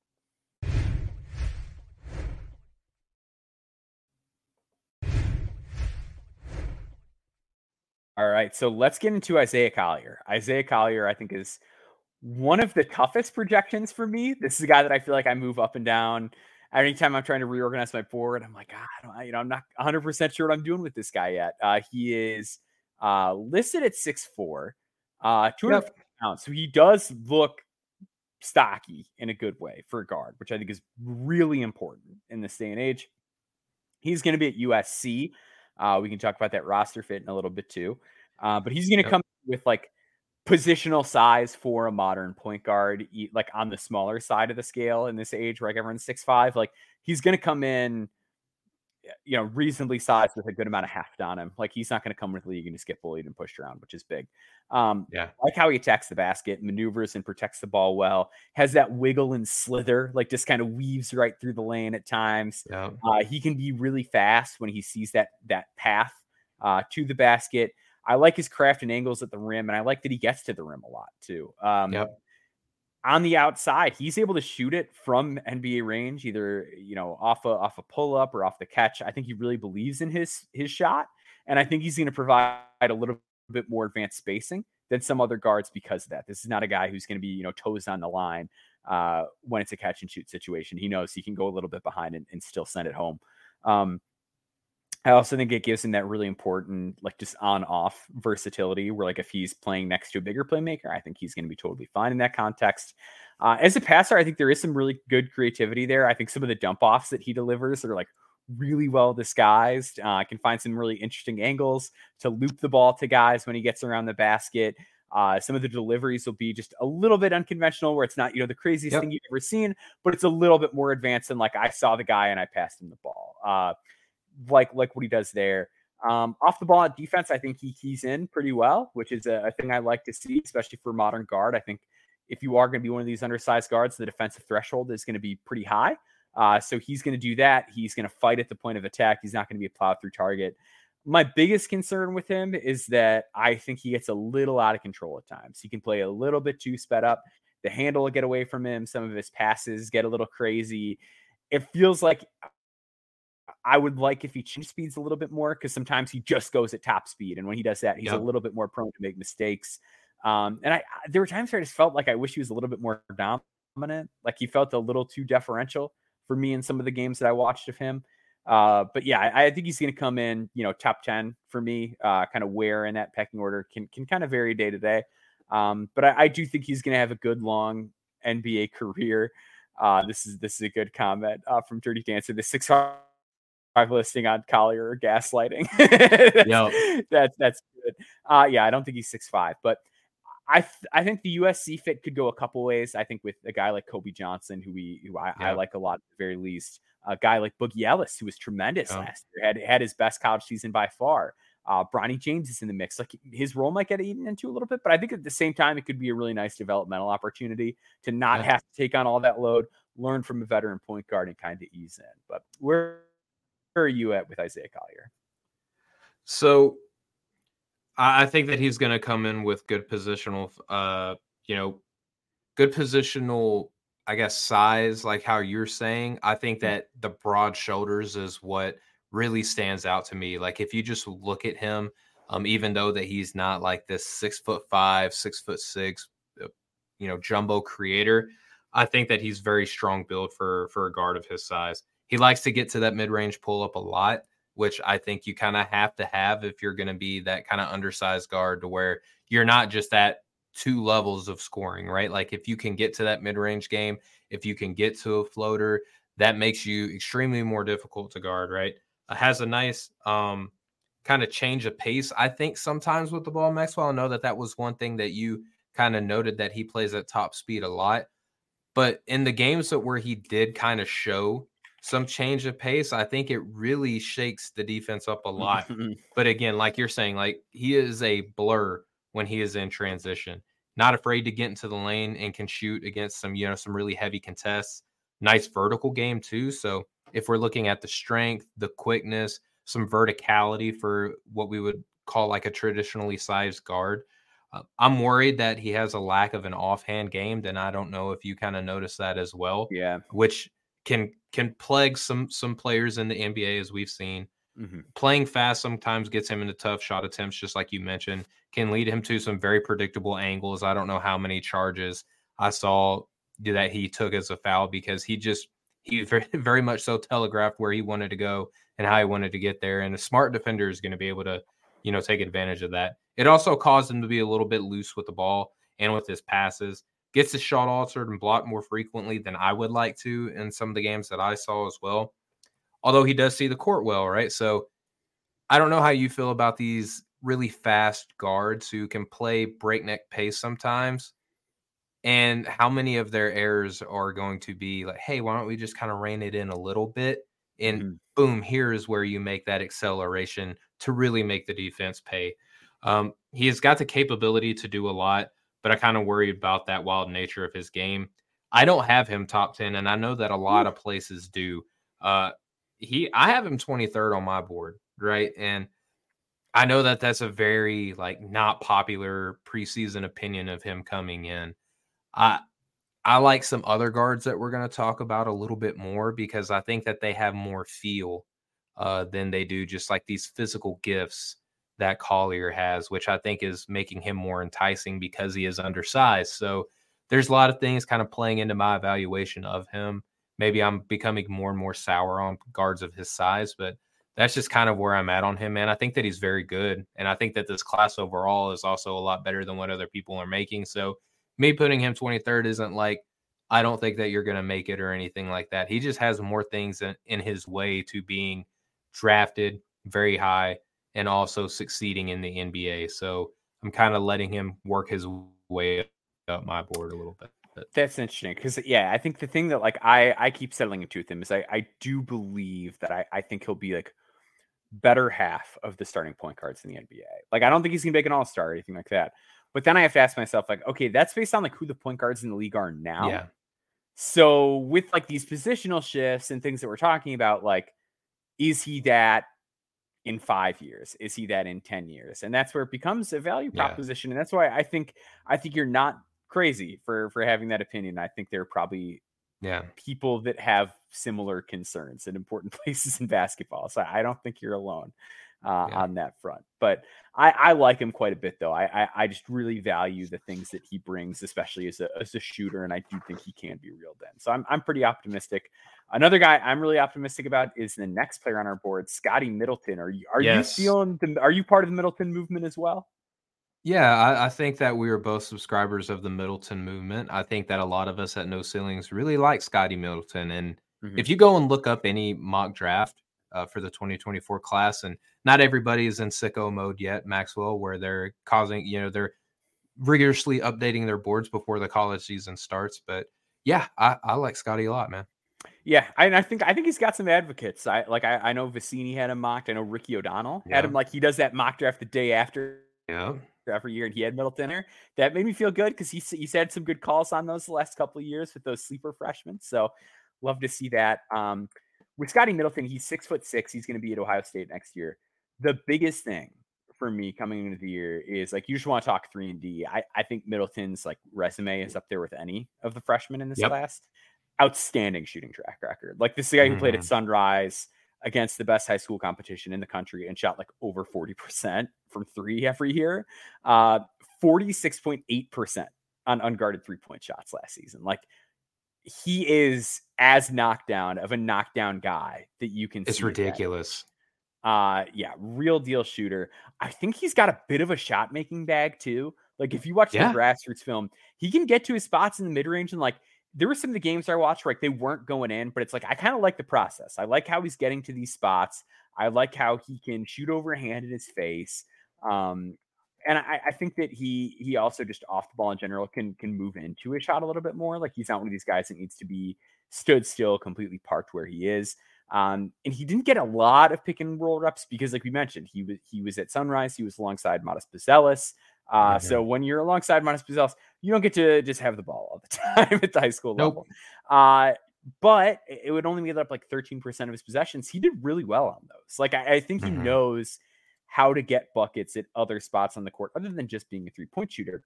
All right, so let's get into Isaiah Collier. Isaiah Collier, I think, is one of the toughest projections for me. This is a guy that I feel like I move up and down. Anytime I'm trying to reorganize my board, I'm like, ah, I you know, I'm not 100 percent sure what I'm doing with this guy yet. Uh, he is uh, listed at 6'4", uh, 200 yep. pounds, so he does look stocky in a good way for a guard, which I think is really important in this day and age. He's going to be at USC. Uh, we can talk about that roster fit in a little bit too. Uh, but he's going to yep. come with like positional size for a modern point guard, like on the smaller side of the scale in this age where like everyone's six five. Like he's going to come in, you know, reasonably sized with a good amount of heft on him. Like he's not going to come with league and just get bullied and pushed around, which is big. Um, yeah, like how he attacks the basket, maneuvers and protects the ball well. Has that wiggle and slither, like just kind of weaves right through the lane at times. Yeah. Uh, he can be really fast when he sees that that path uh, to the basket. I like his craft and angles at the rim, and I like that he gets to the rim a lot too. Um, yep. On the outside, he's able to shoot it from NBA range, either you know off a off a pull up or off the catch. I think he really believes in his his shot, and I think he's going to provide a little bit more advanced spacing than some other guards because of that. This is not a guy who's going to be you know toes on the line uh, when it's a catch and shoot situation. He knows he can go a little bit behind and, and still send it home. Um, I also think it gives him that really important, like just on off versatility, where like if he's playing next to a bigger playmaker, I think he's going to be totally fine in that context. Uh, as a passer, I think there is some really good creativity there. I think some of the dump offs that he delivers are like really well disguised. Uh, I can find some really interesting angles to loop the ball to guys when he gets around the basket. Uh, some of the deliveries will be just a little bit unconventional, where it's not you know the craziest yep. thing you've ever seen, but it's a little bit more advanced than like I saw the guy and I passed him the ball. Uh, like like what he does there. Um, off the ball at defense, I think he keys in pretty well, which is a, a thing I like to see, especially for modern guard. I think if you are going to be one of these undersized guards, the defensive threshold is going to be pretty high. Uh, so he's going to do that. He's going to fight at the point of attack. He's not going to be a plow through target. My biggest concern with him is that I think he gets a little out of control at times. He can play a little bit too sped up. The handle will get away from him. Some of his passes get a little crazy. It feels like I would like if he changed speeds a little bit more because sometimes he just goes at top speed, and when he does that, he's yep. a little bit more prone to make mistakes. Um, and I, there were times where I just felt like I wish he was a little bit more dominant, like he felt a little too deferential for me in some of the games that I watched of him. Uh, but yeah, I, I think he's going to come in, you know, top ten for me. Uh, kind of where in that pecking order can can kind of vary day to day. Um, but I, I do think he's going to have a good long NBA career. Uh, this is this is a good comment uh, from Dirty Dancer. The six five listing on Collier gaslighting. *laughs* that's, yep. that's that's good. Uh, yeah, I don't think he's six five, but I th- I think the USC fit could go a couple ways. I think with a guy like Kobe Johnson, who we who I, I like a lot at the very least, a guy like Boogie Ellis, who was tremendous last year, had had his best college season by far. Uh, Bronny James is in the mix. Like his role might get eaten into a little bit, but I think at the same time it could be a really nice developmental opportunity to not yeah. have to take on all that load, learn from a veteran point guard, and kind of ease in. But where, where are you at with Isaiah Collier? So I think that he's going to come in with good positional, uh, you know, good positional, I guess, size, like how you're saying. I think that the broad shoulders is what really stands out to me. Like if you just look at him, um, even though that he's not like this six foot five, six foot six, uh, you know, jumbo creator, I think that he's very strong build for for a guard of his size. He likes to get to that mid range pull up a lot which I think you kind of have to have if you're going to be that kind of undersized guard to where you're not just at two levels of scoring, right? Like if you can get to that mid range game, if you can get to a floater, that makes you extremely more difficult to guard, right? Has a nice um, kind of change of pace, I think, sometimes with the ball. Maxwell, I know that that was one thing that you kind of noted that he plays at top speed a lot. But in the games that where he did kind of show some change of pace, I think it really shakes the defense up a lot. *laughs* but again, like you're saying, like he is a blur when he is in transition. Not afraid to get into the lane and can shoot against some, you know, some really heavy contests. Nice vertical game too. So if we're looking at the strength, the quickness, some verticality for what we would call like a traditionally sized guard. Uh, I'm worried that he has a lack of an offhand game. Then I don't know if you kind of notice that as well. Yeah. Which can can plague some some players in the NBA as we've seen. Mm-hmm. Playing fast sometimes gets him into tough shot attempts, just like you mentioned, can lead him to some very predictable angles. I don't know how many charges I saw that he took as a foul because he just he *laughs* very, very much so telegraphed where he wanted to go and how he wanted to get there. And a smart defender is going to be able to, you know, take advantage of that. It also caused him to be a little bit loose with the ball and with his passes gets his shot altered and blocked more frequently than I would like to in some of the games that I saw as well. Although he does see the court well, right? So I don't know how you feel about these really fast guards who can play breakneck pace sometimes and how many of their errors are going to be like, hey, why don't we just kind of rein it in a little bit? And mm-hmm. boom, here is where you make that acceleration to really make the defense pay. Um, he has got the capability to do a lot but I kind of worry about that wild nature of his game. I don't have him top 10, and I know that a lot of places do. Uh, he, I have him 23rd on my board, right? And I know that that's a very like not popular preseason opinion of him coming in. I, I like some other guards that we're going to talk about a little bit more because I think that they have more feel uh, than they do just like these physical gifts that Collier has, which I think is making him more enticing because he is undersized. So there's a lot of things kind of playing into my evaluation of him. Maybe I'm becoming more and more sour on guards of his size, but that's just kind of where I'm at on him, man. I think that he's very good. And I think that this class overall is also a lot better than what other people are making. So me putting him 23rd isn't like, I don't think that you're going to make it or anything like that. He just has more things in, in his way to being drafted very high and also succeeding in the NBA. So I'm kind of letting him work his way up my board a little bit. That's interesting because yeah, I think the thing that like I I keep settling into with him is I I do believe that I I think he'll be like better half of the starting point guards in the NBA. Like, I don't think he's gonna make an all star or anything like that. But then I have to ask myself, like, okay, that's based on like who the point guards in the league are now. Yeah. So with like these positional shifts and things that we're talking about, like, is he that in five years? Is he that in 10 years? And that's where it becomes a value Yeah. proposition. And that's why I think I think you're not crazy for for having that opinion. I think there are probably Yeah. people that have similar concerns in important *laughs* places in basketball. So I don't think you're alone uh, Yeah. on that front. But I, I like him quite a bit, though. I, I I just really value the things that he brings, especially as a as a shooter, and I do think he can be real. Then, so I'm I'm pretty optimistic. Another guy I'm really optimistic about is the next player on our board, Scotty Middleton. Are you are Yes. you feeling the, Are you part of the Middleton movement as well? Yeah, I, I think that we are both subscribers of the Middleton movement. I think that a lot of us at No Ceilings really like Scotty Middleton. And Mhm. if you go and look up any mock draft uh, for the 2024 class, and not everybody is in sicko mode yet, Maxwell, where they're causing, you know, they're rigorously updating their boards before the college season starts. But yeah, I, I like Scotty a lot, man. Yeah, I, I think I think he's got some advocates. I like I, I know Vecenie had him mocked. I know Ricky O'Donnell had him like he does that mock draft the day after Yeah. every year, and he had Middleton there. That made me feel good because he's he's had some good calls on those the last couple of years with those sleeper freshmen. So love to see that. Um, with Scotty Middleton, he's six foot six. He's going to be at Ohio State next year. The biggest thing for me coming into the year is like you just want to talk three and D. I I think Middleton's like resume is up there with any of the freshmen in this Yep. class. Outstanding shooting track record. Like this is the guy who played at Mhm. Sunrise against the best high school competition in the country and shot like over 40% from three every year. Uh 46.8% on unguarded three-point shots last season. Like he is as knockdown of a knockdown guy that you can It's ridiculous. Uh yeah, real deal shooter. I think he's got a bit of a shot making bag too. Like if you watch Yeah. the grassroots film, he can get to his spots in the mid range and like there were some of the games I watched where like they weren't going in, but it's like I kind of like the process. I like how he's getting to these spots. I like how he can shoot overhand in his face. Um and I, I think that he he also just off the ball in general can can move into his shot a little bit more. Like he's not one of these guys that needs to be stood still, completely parked where he is. Um, and he didn't get a lot of pick and roll reps because, like we mentioned, he was he was at Sunrise. He was alongside Modest Bazelis. Uh, Mhm. So when you're alongside Modest Bazelis, you don't get to just have the ball all the *laughs* time at the high school Nope. level. Uh, but it would only make up like 13% of his possessions. He did really well on those. Like I, I think he Mhm. knows how to get buckets at other spots on the court other than just being a three point shooter.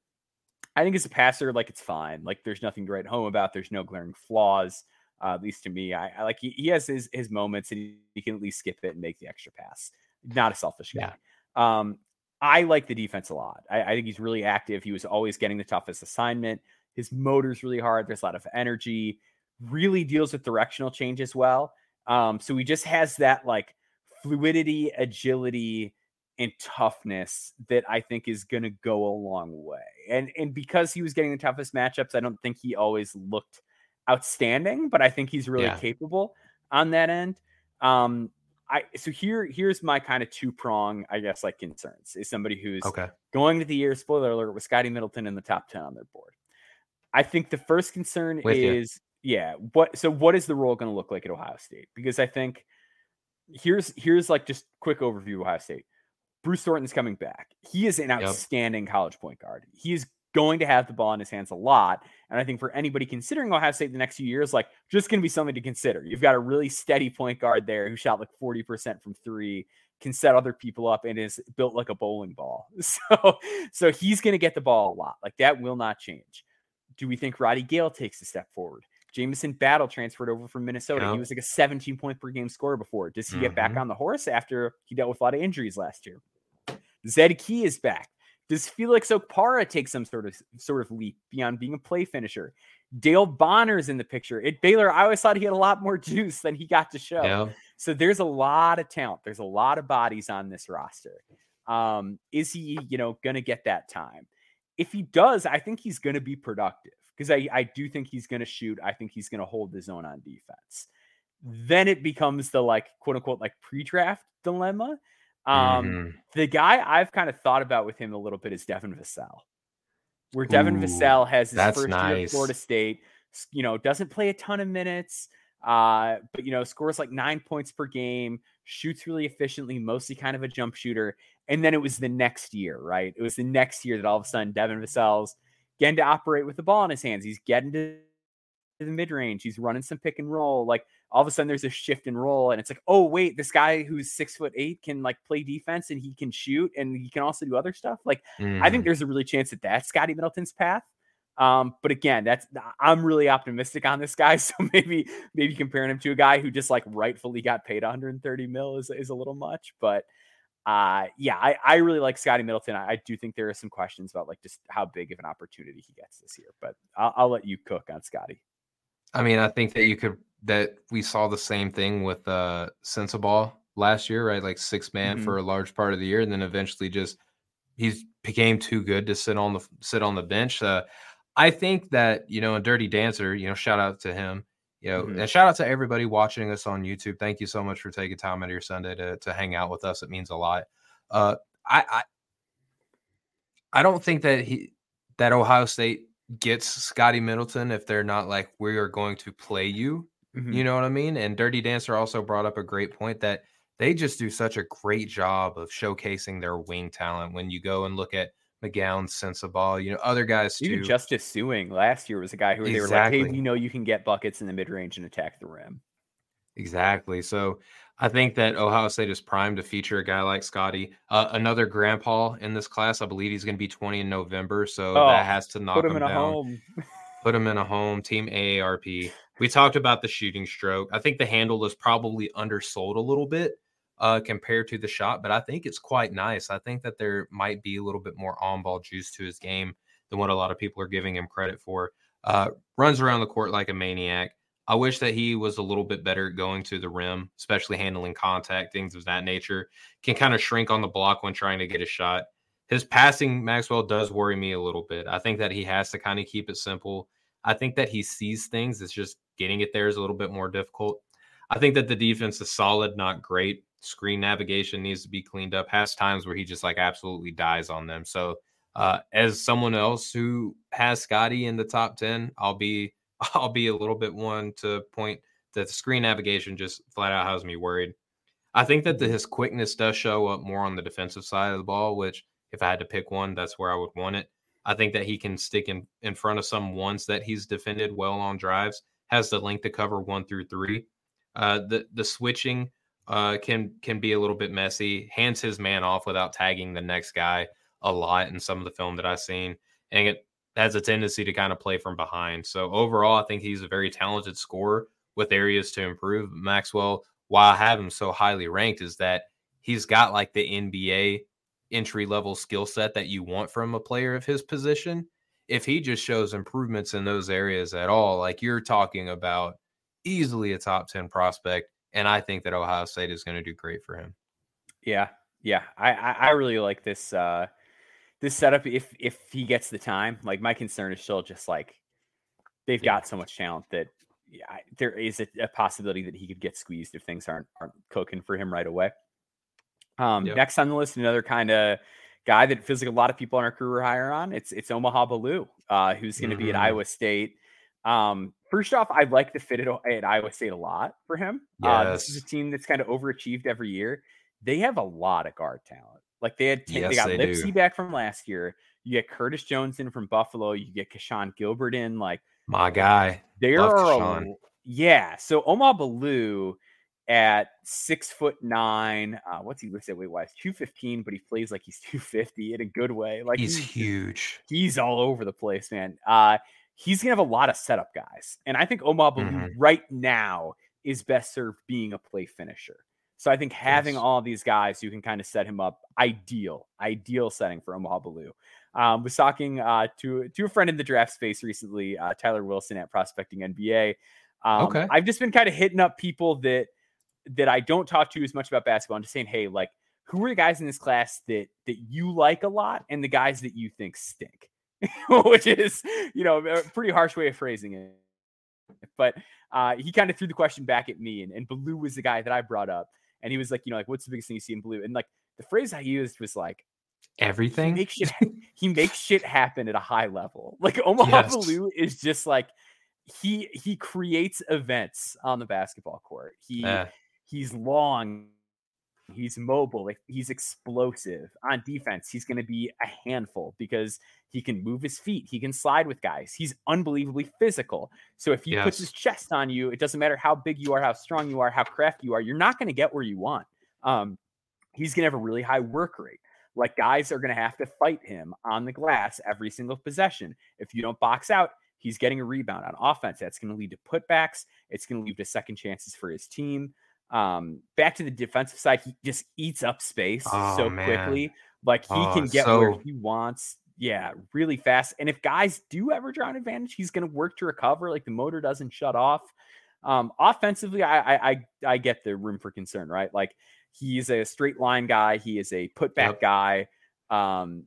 I think as a passer, like it's fine. Like there's nothing to write home about. There's no glaring flaws. Uh, at least to me, I, I like he, he has his his moments and he, he can at least skip it and make the extra pass. Not a selfish guy. Um, I like the defense a lot. I, I think he's really active. He was always getting the toughest assignment. His motor's really hard. There's a lot of energy. Really deals with directional change as well. Um, so he just has that like fluidity, agility, and toughness that I think is going to go a long way. And and because he was getting the toughest matchups, I don't think he always looked outstanding, but I think he's really Yeah. capable on that end. Um, I so here here's my kind of two prong, I guess, like concerns is somebody who's Okay. going to the year. Spoiler alert: with Scotty Middleton in the top ten on their board. I think the first concern With is yeah. What so what is the role going to look like at Ohio State? Because I think here's here's like just quick overview of Ohio State. Bruce Thornton's coming back. He is an outstanding college point guard. He is going to have the ball in his hands a lot. And I think for anybody considering Ohio State the next few years, like just going to be something to consider. You've got a really steady point guard there who shot like 40% from three, can set other people up, and is built like a bowling ball. *laughs* So, so he's going to get the ball a lot. Like that will not change. Do we think Roddy Gayle takes a step forward? Jamison Battle transferred over from Minnesota. He was like a 17 point per game scorer before. Does he get back Mhm. on the horse after he dealt with a lot of injuries last year? Zed Key is back. Does Felix Okpara take some sort of sort of leap beyond being a play finisher? Dale Bonner's in the picture. At Baylor, I always thought he had a lot more *laughs* juice than he got to show. Yeah. So there's a lot of talent. There's a lot of bodies on this roster. Um, is he, you know, going to get that time? If he does, I think he's going to be productive because I, I do think he's going to shoot. I think he's going to hold his own on defense. Then it becomes the like quote unquote like pre-draft dilemma. Um, Mhm. the guy I've kind of thought about with him a little bit is Devin Vassell, where Devin Ooh, Vassell has his first year at. Florida State, you know, doesn't play a ton of minutes, uh, but you know, scores like nine points per game, shoots really efficiently, mostly kind of a jump shooter. And then it was the next year, right? It was the next year that all of a sudden Devin Vassell's getting to operate with the ball in his hands. He's getting to the mid range. He's running some pick and roll. Like all of a sudden there's a shift in role and it's like, oh wait, this guy who's six foot eight can like play defense and he can shoot and he can also do other stuff. Like mm. I think mm. there's a really chance that that's Scotty Middleton's path. Um, but again, that's I'm really optimistic on this guy. *laughs* So maybe maybe comparing him to a guy who just like rightfully got paid 130 mil is, is a little much. But uh yeah, I, I really like Scotty Middleton. I, I, do think there are some questions about like just how big of an opportunity he gets this year, but I'll, I'll let you cook on Scotty. I mean, I think that you could that we saw the same thing with uh Sensabaugh last year, right? Like six man mm-hmm. for a large part of the year, and then eventually just he's became too good to sit on the sit on the bench. Uh, I think that you know, a Dirty Dancer, you know, shout out to him, you know, mm-hmm. and shout out to everybody watching us on YouTube. Thank you so much for taking time out of your Sunday to to hang out with us. It means a lot. Uh, I I, I don't think that he that Ohio State gets Scotty Middleton if they're not like we are going to play you. Mm-hmm. You know what I mean? And Dirty Dancer also brought up a great point that they just do such a great job of showcasing their wing talent when you go and look at McGowan, Sensabaugh, you know, other guys too. Even Justice Sueing last year was a guy who exactly. they were like, hey, you know you can get buckets in the mid range and attack the rim. Exactly. So I think that Ohio State is primed to feature a guy like Scotty. Uh, another grandpa in this class, I believe he's going to be 20 in November. So oh, that has to knock put him, him in down. a home. put him in a home. Team AARP. We talked about the shooting stroke. I think the handle is probably undersold a little bit uh, compared to the shot, but I think it's quite nice. I think that there might be a little bit more on ball juice to his game than what a lot of people are giving him credit for. Uh, runs around the court like a maniac. I wish that he was a little bit better going to the rim, especially handling contact, things of that nature. Can kind of shrink on the block when trying to get a shot. His passing, Maxwell, does worry me a little bit. I think that he has to kind of keep it simple. I think that he sees things. It's just getting it there is a little bit more difficult. I think that the defense is solid, not great screen navigation needs to be cleaned up. Has times where he just like absolutely dies on them. So uh, as someone else who has Scotty in the top 10, I'll be *laughs* I'll be a little bit one to point that the screen navigation just flat out has me worried. I think that the, his quickness does show up more on the defensive side of the ball, which if I had to pick one, that's where I would want it. I think that he can stick in, in front of some ones that he's defended well on drives, has the length to cover one through three. Uh, the the switching uh, can can be a little bit messy. Hands his man off without tagging the next guy a lot in some of the film that I've seen, and it has a tendency to kind of play from behind. So overall, I think he's a very talented scorer with areas to improve. Maxwell, why I have him so highly ranked is that he's got like the NBA entry level skill set that you want from a player of his position. If he just shows improvements in those areas at all, like you're talking about easily a top 10 prospect and I think that Ohio State is going to do great for him. Yeah, yeah, I I really like this uh this setup. If if he gets the time, like my concern is still just like they've yeah. got so much talent that yeah, there is a, a, possibility that he could get squeezed if things aren't aren't cooking for him right away. Um, yep. next on the list, another kind of guy that feels like a lot of people on our crew are higher on. It's it's Omaha Biliew, uh, who's going to mm-hmm. be at mm-hmm. Iowa State. Um, first off, I like the fit at, at, Iowa State a lot for him. Yes. Uh, this is a team that's kind of overachieved every year. They have a lot of guard talent. Like they had, t- yes, they got they Lipsey do. back from last year. You get Curtis Jones in from Buffalo. You get Keshon Gilbert in. Like my guy. There are, a, yeah. So Omaha Biliew at six foot nine. Uh, what's he listed weight wise? Two fifteen, but he plays like he's *laughs* two fifty in a good way. Like he's, he's huge. He's all over the place, man. Uh, he's going to have a lot of setup guys. And I think Omaha mm-hmm. right now is best served being a play finisher. So I think having yes. all these guys who can kind of set him up, ideal, ideal setting for Omaha Biliew. Um, was talking uh, to to a friend in the draft space recently, uh, Tyler Wilson at Prospecting NBA. Um, okay, I've just been kind of hitting up people that that I don't talk to as much about basketball. I'm just saying, hey, like, who are the guys in this class that that you like a lot, and the guys that you think stink? *laughs* which is, you know, a pretty harsh way of phrasing it. But uh, he kind of threw the question back at me, and, and Biliew was the guy that I brought up. And he was like, you know, like, what's the biggest thing you see in Biliew? And like, the phrase I used was like, everything. He makes shit, he makes shit happen at a high level. Like, *laughs* Omaha yes. Biliew is just like, he he creates events on the basketball court. He he's long, He's mobile. He's explosive on defense. He's going to be a handful because he can move his feet. He can slide with guys. He's unbelievably physical. So if he yes. puts his chest on you, it doesn't matter how big you are, how strong you are, how crafty you are. You're not going to get where you want. Um, he's going to have a really high work rate. Like guys are going to have to fight him on the glass every single possession. If you don't box out, he's getting a rebound on offense. That's going to lead to putbacks. It's going to lead to second chances for his team. Um, back to the defensive side, he just eats up space oh, so man. quickly. Like he oh, can get so... where he wants. Yeah, really fast. And if guys do ever draw an advantage, he's going to work to recover. Like the motor doesn't shut off. Um, offensively, I, I I get the room for concern, right? Like he's a straight line guy. He is a putback yep. guy. Um,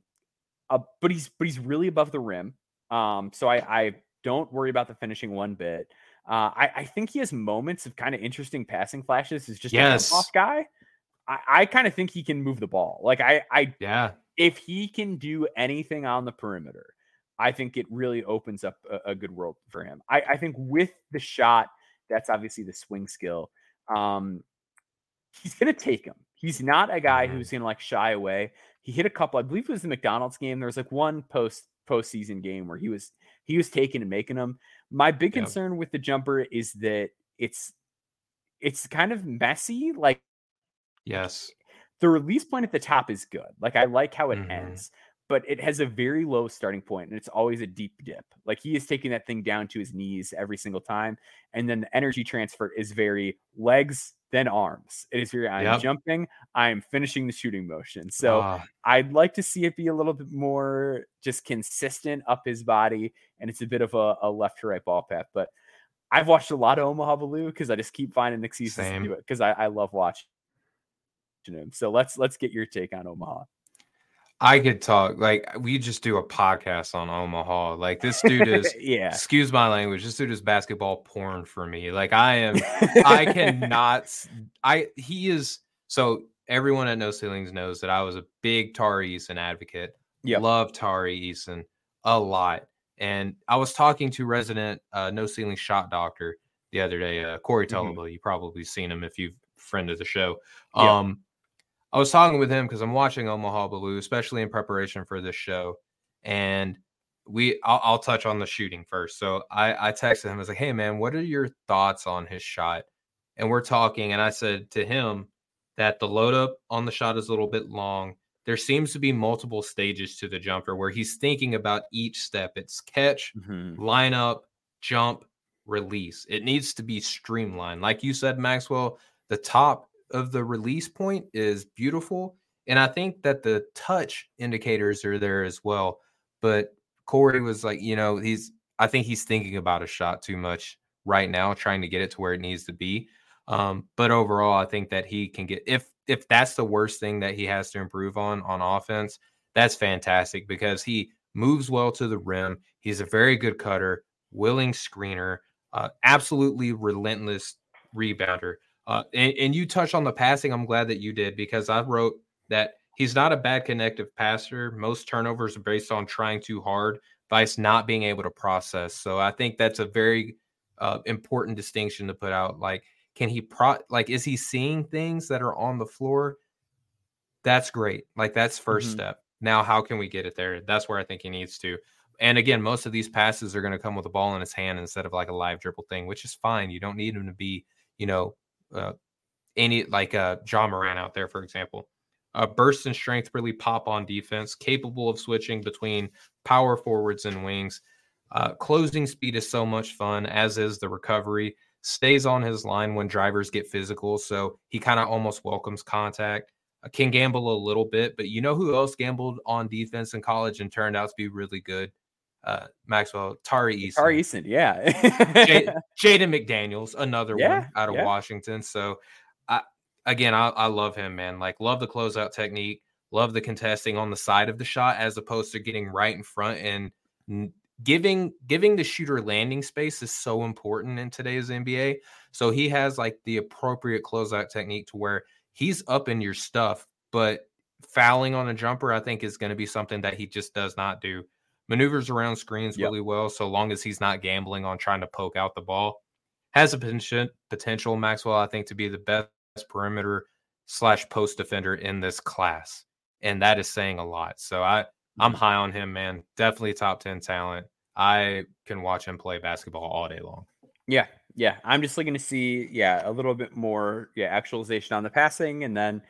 uh, but he's but he's really above the rim. Um, so I, I don't worry about the finishing one bit. Uh, I, I think he has moments of kind of interesting passing flashes. Is just yes. a off guy. I, I kind of think he can move the ball. Like I, I yeah. If he can do anything on the perimeter, I think it really opens up a, a good world for him. I, I think with the shot, that's obviously the swing skill. Um, he's gonna take him. He's not a guy mm-hmm. who's gonna like shy away. He hit a couple. I believe it was the McDonald's game. There was like one post postseason game where he was he was taking and making them. My big yeah. concern with the jumper is that it's it's kind of messy. Like yes, the release point at the top is good. Like I like how it mm-hmm. ends, but it has a very low starting point and it's always a deep dip. Like he is taking that thing down to his knees every single time, and then the energy transfer is very legs then arms. It is very I'm yep. jumping, I'm finishing the shooting motion. So uh, I'd like to see it be a little bit more just consistent up his body, and it's a bit of a, a left to right ball path. But I've watched a lot of Omaha Biliew because I just keep finding excuses Same. to do it because I, I love watching him. So let's let's get your take on Omaha. I could talk like we just do a podcast on Omaha. Like this dude is *laughs* yeah. Excuse my language. This dude is basketball porn for me. Like I am I *laughs* cannot I he is so everyone at No Ceilings knows that I was a big Tari Eason advocate. Yeah. Love Tari Eason a lot. And I was talking to resident uh, No Ceiling shot doctor the other day, uh, Corey Tulaba. Mm-hmm. You probably seen him if you've friended the show. Um I was talking with him because I'm watching Omaha Biliew, especially in preparation for this show, and we I'll, I'll, touch on the shooting first. So I I texted him. I was like, "Hey man, what are your thoughts on his shot?" And we're talking, and I said to him that the load up on the shot is a little bit long. There seems to be multiple stages to the jumper where he's thinking about each step. It's catch, mm-hmm. line up, jump, release. It needs to be streamlined. Like you said, Maxwell, the top of the release point is beautiful. And I think that the touch indicators are there as well. But Corey was like, you know, he's, I think he's thinking about a shot too much right now, trying to get it to where it needs to be. Um, but overall, I think that he can get, if, if that's the worst thing that he has to improve on on offense, that's fantastic because he moves well to the rim. He's a very good cutter, willing screener, uh, absolutely relentless rebounder. Uh, and, and you touched on the passing. I'm glad that you did because I wrote that he's not a bad connective passer. Most turnovers are based on trying too hard, Vice not being able to process. So I think that's a very uh, important distinction to put out. Like, can he pro? Like, is he seeing things that are on the floor? That's great. Like, that's 1st mm-hmm. step. Now, how can we get it there? That's where I think he needs to. And again, most of these passes are going to come with a ball in his hand instead of like a live dribble thing, which is fine. You don't need him to be, you know, uh, any like uh, Ja Morant out there, for example. Uh, burst and strength really pop on defense, capable of switching between power forwards and wings. Uh, closing speed is so much fun, as is the recovery. Stays on his line when drivers get physical, so he kind of almost welcomes contact. Uh, can gamble a little bit, but you know who else gambled on defense in college and turned out to be really good? Uh, Maxwell, Tari Eason. Tari yeah. J- *laughs* Jaden McDaniels, another yeah, one out of yeah. Washington. So, I, again, I, I love him, man. Like, love the closeout technique, love the contesting on the side of the shot as opposed to getting right in front and giving giving the shooter landing space is so important in today's NBA. So he has like the appropriate closeout technique to where he's up in your stuff, but fouling on a jumper, I think, is going to be something that he just does not do maneuvers around screens yep. really well, so long as he's not gambling on trying to poke out the ball. Has a potential, Maxwell, I think, to be the best perimeter slash post defender in this class, and that is saying a lot. So I I'm mm-hmm. high on him, man. Definitely top ten talent. I can watch him play basketball all day long. Yeah, yeah. I'm just looking to see, yeah, a little bit more, yeah, actualization on the passing, and then,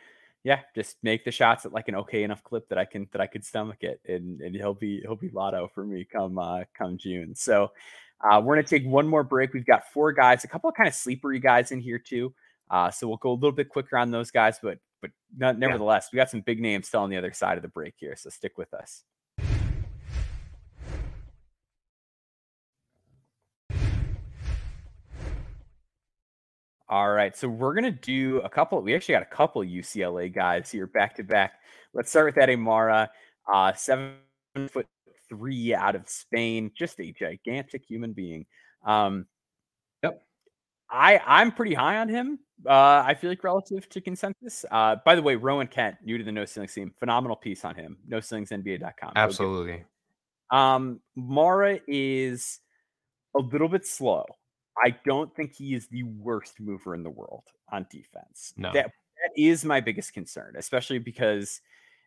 yeah, just make the shots at like an okay enough clip that I can that I could stomach it, and and he'll be he'll be lotto for me come uh, come June. So. Uh, we're going to take one more break. We've got four guys, a couple of kind of sleepery guys in here too. Uh, so we'll go a little bit quicker on those guys, but but not, nevertheless, yeah. we got some big names still on the other side of the break here. So stick with us. All right, so we're gonna do a couple. We actually got a couple UCLA guys here back to back. Let's start with Aday Mara, uh, seven foot three out of Spain, just a gigantic human being. Um, yep, I I'm pretty high on him. Uh, I feel like relative to consensus. Uh, by the way, Rowan Kent, new to the No Ceilings team, phenomenal piece on him. No NBA.com. Absolutely. Um, Mara is a little bit slow. I don't think he is the worst mover in the world on defense. No. That that is my biggest concern, especially because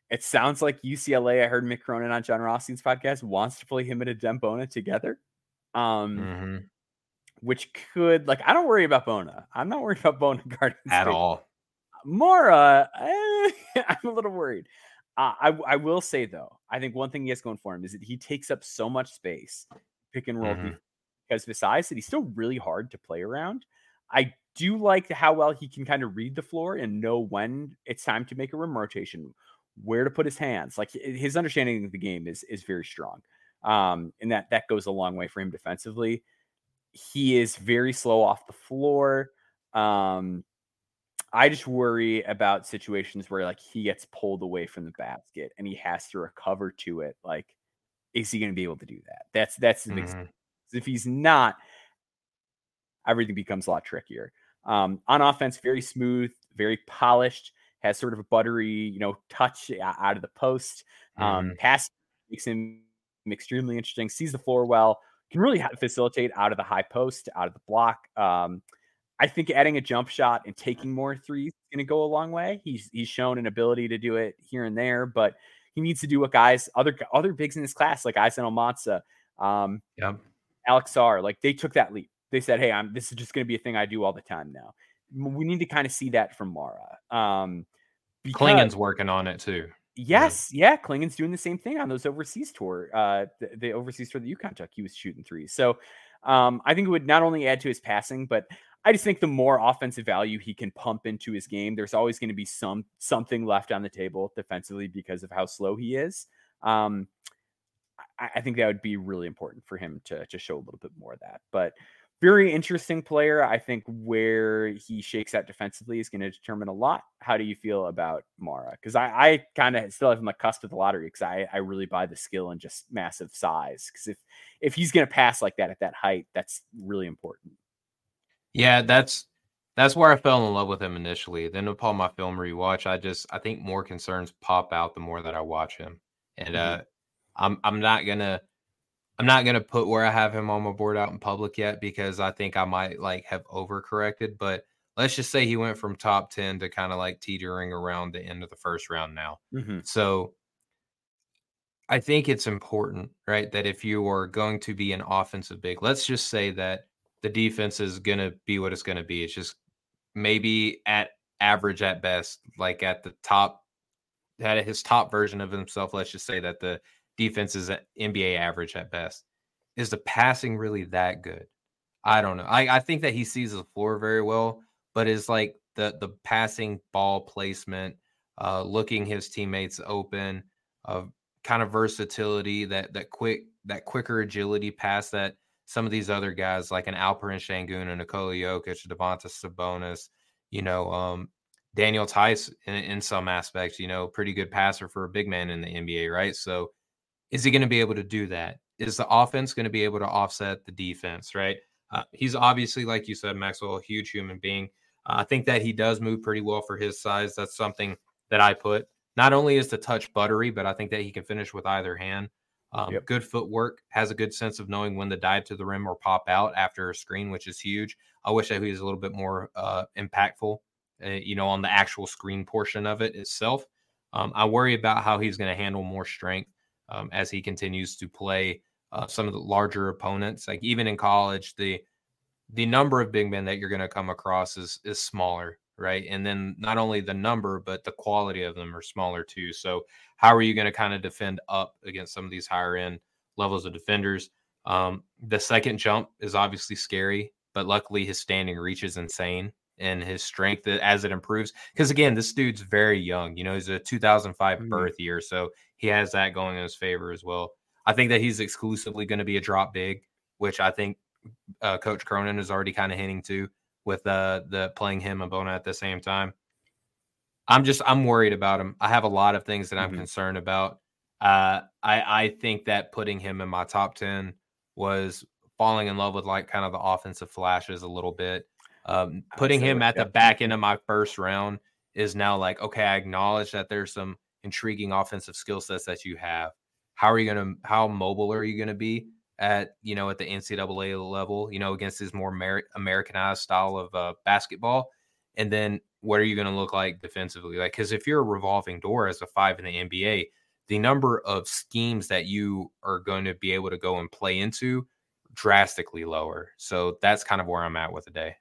it sounds like UCLA. I heard Mick Cronin on Jon Rothstein's podcast wants to play him and Adem Bona together. Um, mm-hmm. which could like I don't worry about Bona. I'm not worried about Bona *laughs* guarding at State. all. Mara, eh, *laughs* I'm a little worried. Uh, I I will say though, I think one thing he has going for him is that he takes up so much space, pick and roll mm-hmm because size that he's still really hard to play around. I do like how well he can kind of read the floor and know when it's time to make a rim rotation, where to put his hands. Like his understanding of the game is is very strong, um, and that that goes a long way for him defensively. He is very slow off the floor. Um, I just worry about situations where like he gets pulled away from the basket and he has to recover to it. Like, is he going to be able to do that? That's that's the mm-hmm. If he's not, everything becomes a lot trickier. Um, on offense, very smooth, very polished, has sort of a buttery, you know, touch out of the post. Um, mm. Pass makes him extremely interesting. Sees the floor well. Can really facilitate out of the high post, out of the block. Um, I think adding a jump shot and taking more threes is going to go a long way. He's he's shown an ability to do it here and there, but he needs to do what guys other other bigs in this class like Izan Almansa, um, yeah. Alex Sarr, like they took that leap. They said, "Hey, I'm this is just going to be a thing I do all the time now." We need to kind of see that from Mara. Um, because, Clingan's working on it too. Yes, yeah. yeah, Clingan's doing the same thing on those overseas tour. Uh, the, the overseas tour that UConn took, he was shooting threes. So, um, I think it would not only add to his passing, but I just think the more offensive value he can pump into his game, there's always going to be some something left on the table defensively because of how slow he is. Um, I, I think that would be really important for him to to show a little bit more of that. But very interesting player. I think where he shakes out defensively is going to determine a lot. How do you feel about Mara? Because I, I kind of still have him a cusp of the lottery because I, I really buy the skill and just massive size. Because if if he's going to pass like that at that height, that's really important. Yeah, that's that's where I fell in love with him initially. Then upon my film rewatch, I just I think more concerns pop out the more that I watch him. And mm-hmm. uh I'm I'm not gonna I'm not gonna put where I have him on my board out in public yet because I think I might like have overcorrected. But let's just say he went from top ten to kind of like teetering around the end of the first round now. Mm-hmm. So I think it's important, right, that if you are going to be an offensive big, let's just say that the defense is gonna be what it's gonna be. It's just maybe at average at best, like at the top, at his top version of himself. Let's just say that the defense is at NBA average at best. Is the passing really that good? I don't know. I, I think that he sees the floor very well, but is like the the passing ball placement, uh, looking his teammates open, uh, kind of versatility, that that quick that quicker agility pass that some of these other guys like an Alperen Sengun and Nikola Jokic, Domantas Sabonis, you know, um, Daniel Theis in, in some aspects, you know, pretty good passer for a big man in the NBA, right? So is he going to be able to do that? Is the offense going to be able to offset the defense? Right. Uh, he's obviously, like you said, Maxwell, a huge human being. Uh, I think that he does move pretty well for his size. That's something that I put. Not only is the touch buttery, but I think that he can finish with either hand. Um, yep. Good footwork, has a good sense of knowing when to dive to the rim or pop out after a screen, which is huge. I wish that he was a little bit more uh, impactful uh, you know, on the actual screen portion of it itself. Um, I worry about how he's going to handle more strength um, as he continues to play uh, some of the larger opponents. Like even in college, the the number of big men that you're going to come across is is smaller, right? And then not only the number, but the quality of them are smaller too. So how are you going to kind of defend up against some of these higher end levels of defenders? Um, the second jump is obviously scary, but luckily his standing reach is insane and his strength as it improves. Because again, this dude's very young. You know, he's a 2005 mm-hmm. birth year, so he has that going in his favor as well. I think that he's exclusively going to be a drop big, which I think uh, Coach Cronin is already kind of hinting to with uh, the playing him and Bona at the same time. I'm just I'm worried about him. I have a lot of things that I'm mm-hmm. concerned about. Uh, I I think that putting him in my top ten was falling in love with like kind of the offensive flashes a little bit. Um, putting him at the back end of my first round is now like okay. I acknowledge that there's some intriguing offensive skill sets that you have. How are you gonna? How mobile are you gonna be? at you know at the NCAA level, you know, against this more Amer- Americanized style of uh, basketball, and then what are you going to look like defensively? Like, because if you're a revolving door as a five in the NBA, the number of schemes that you are going to be able to go and play into drastically lower. So that's kind of where I'm at with the day.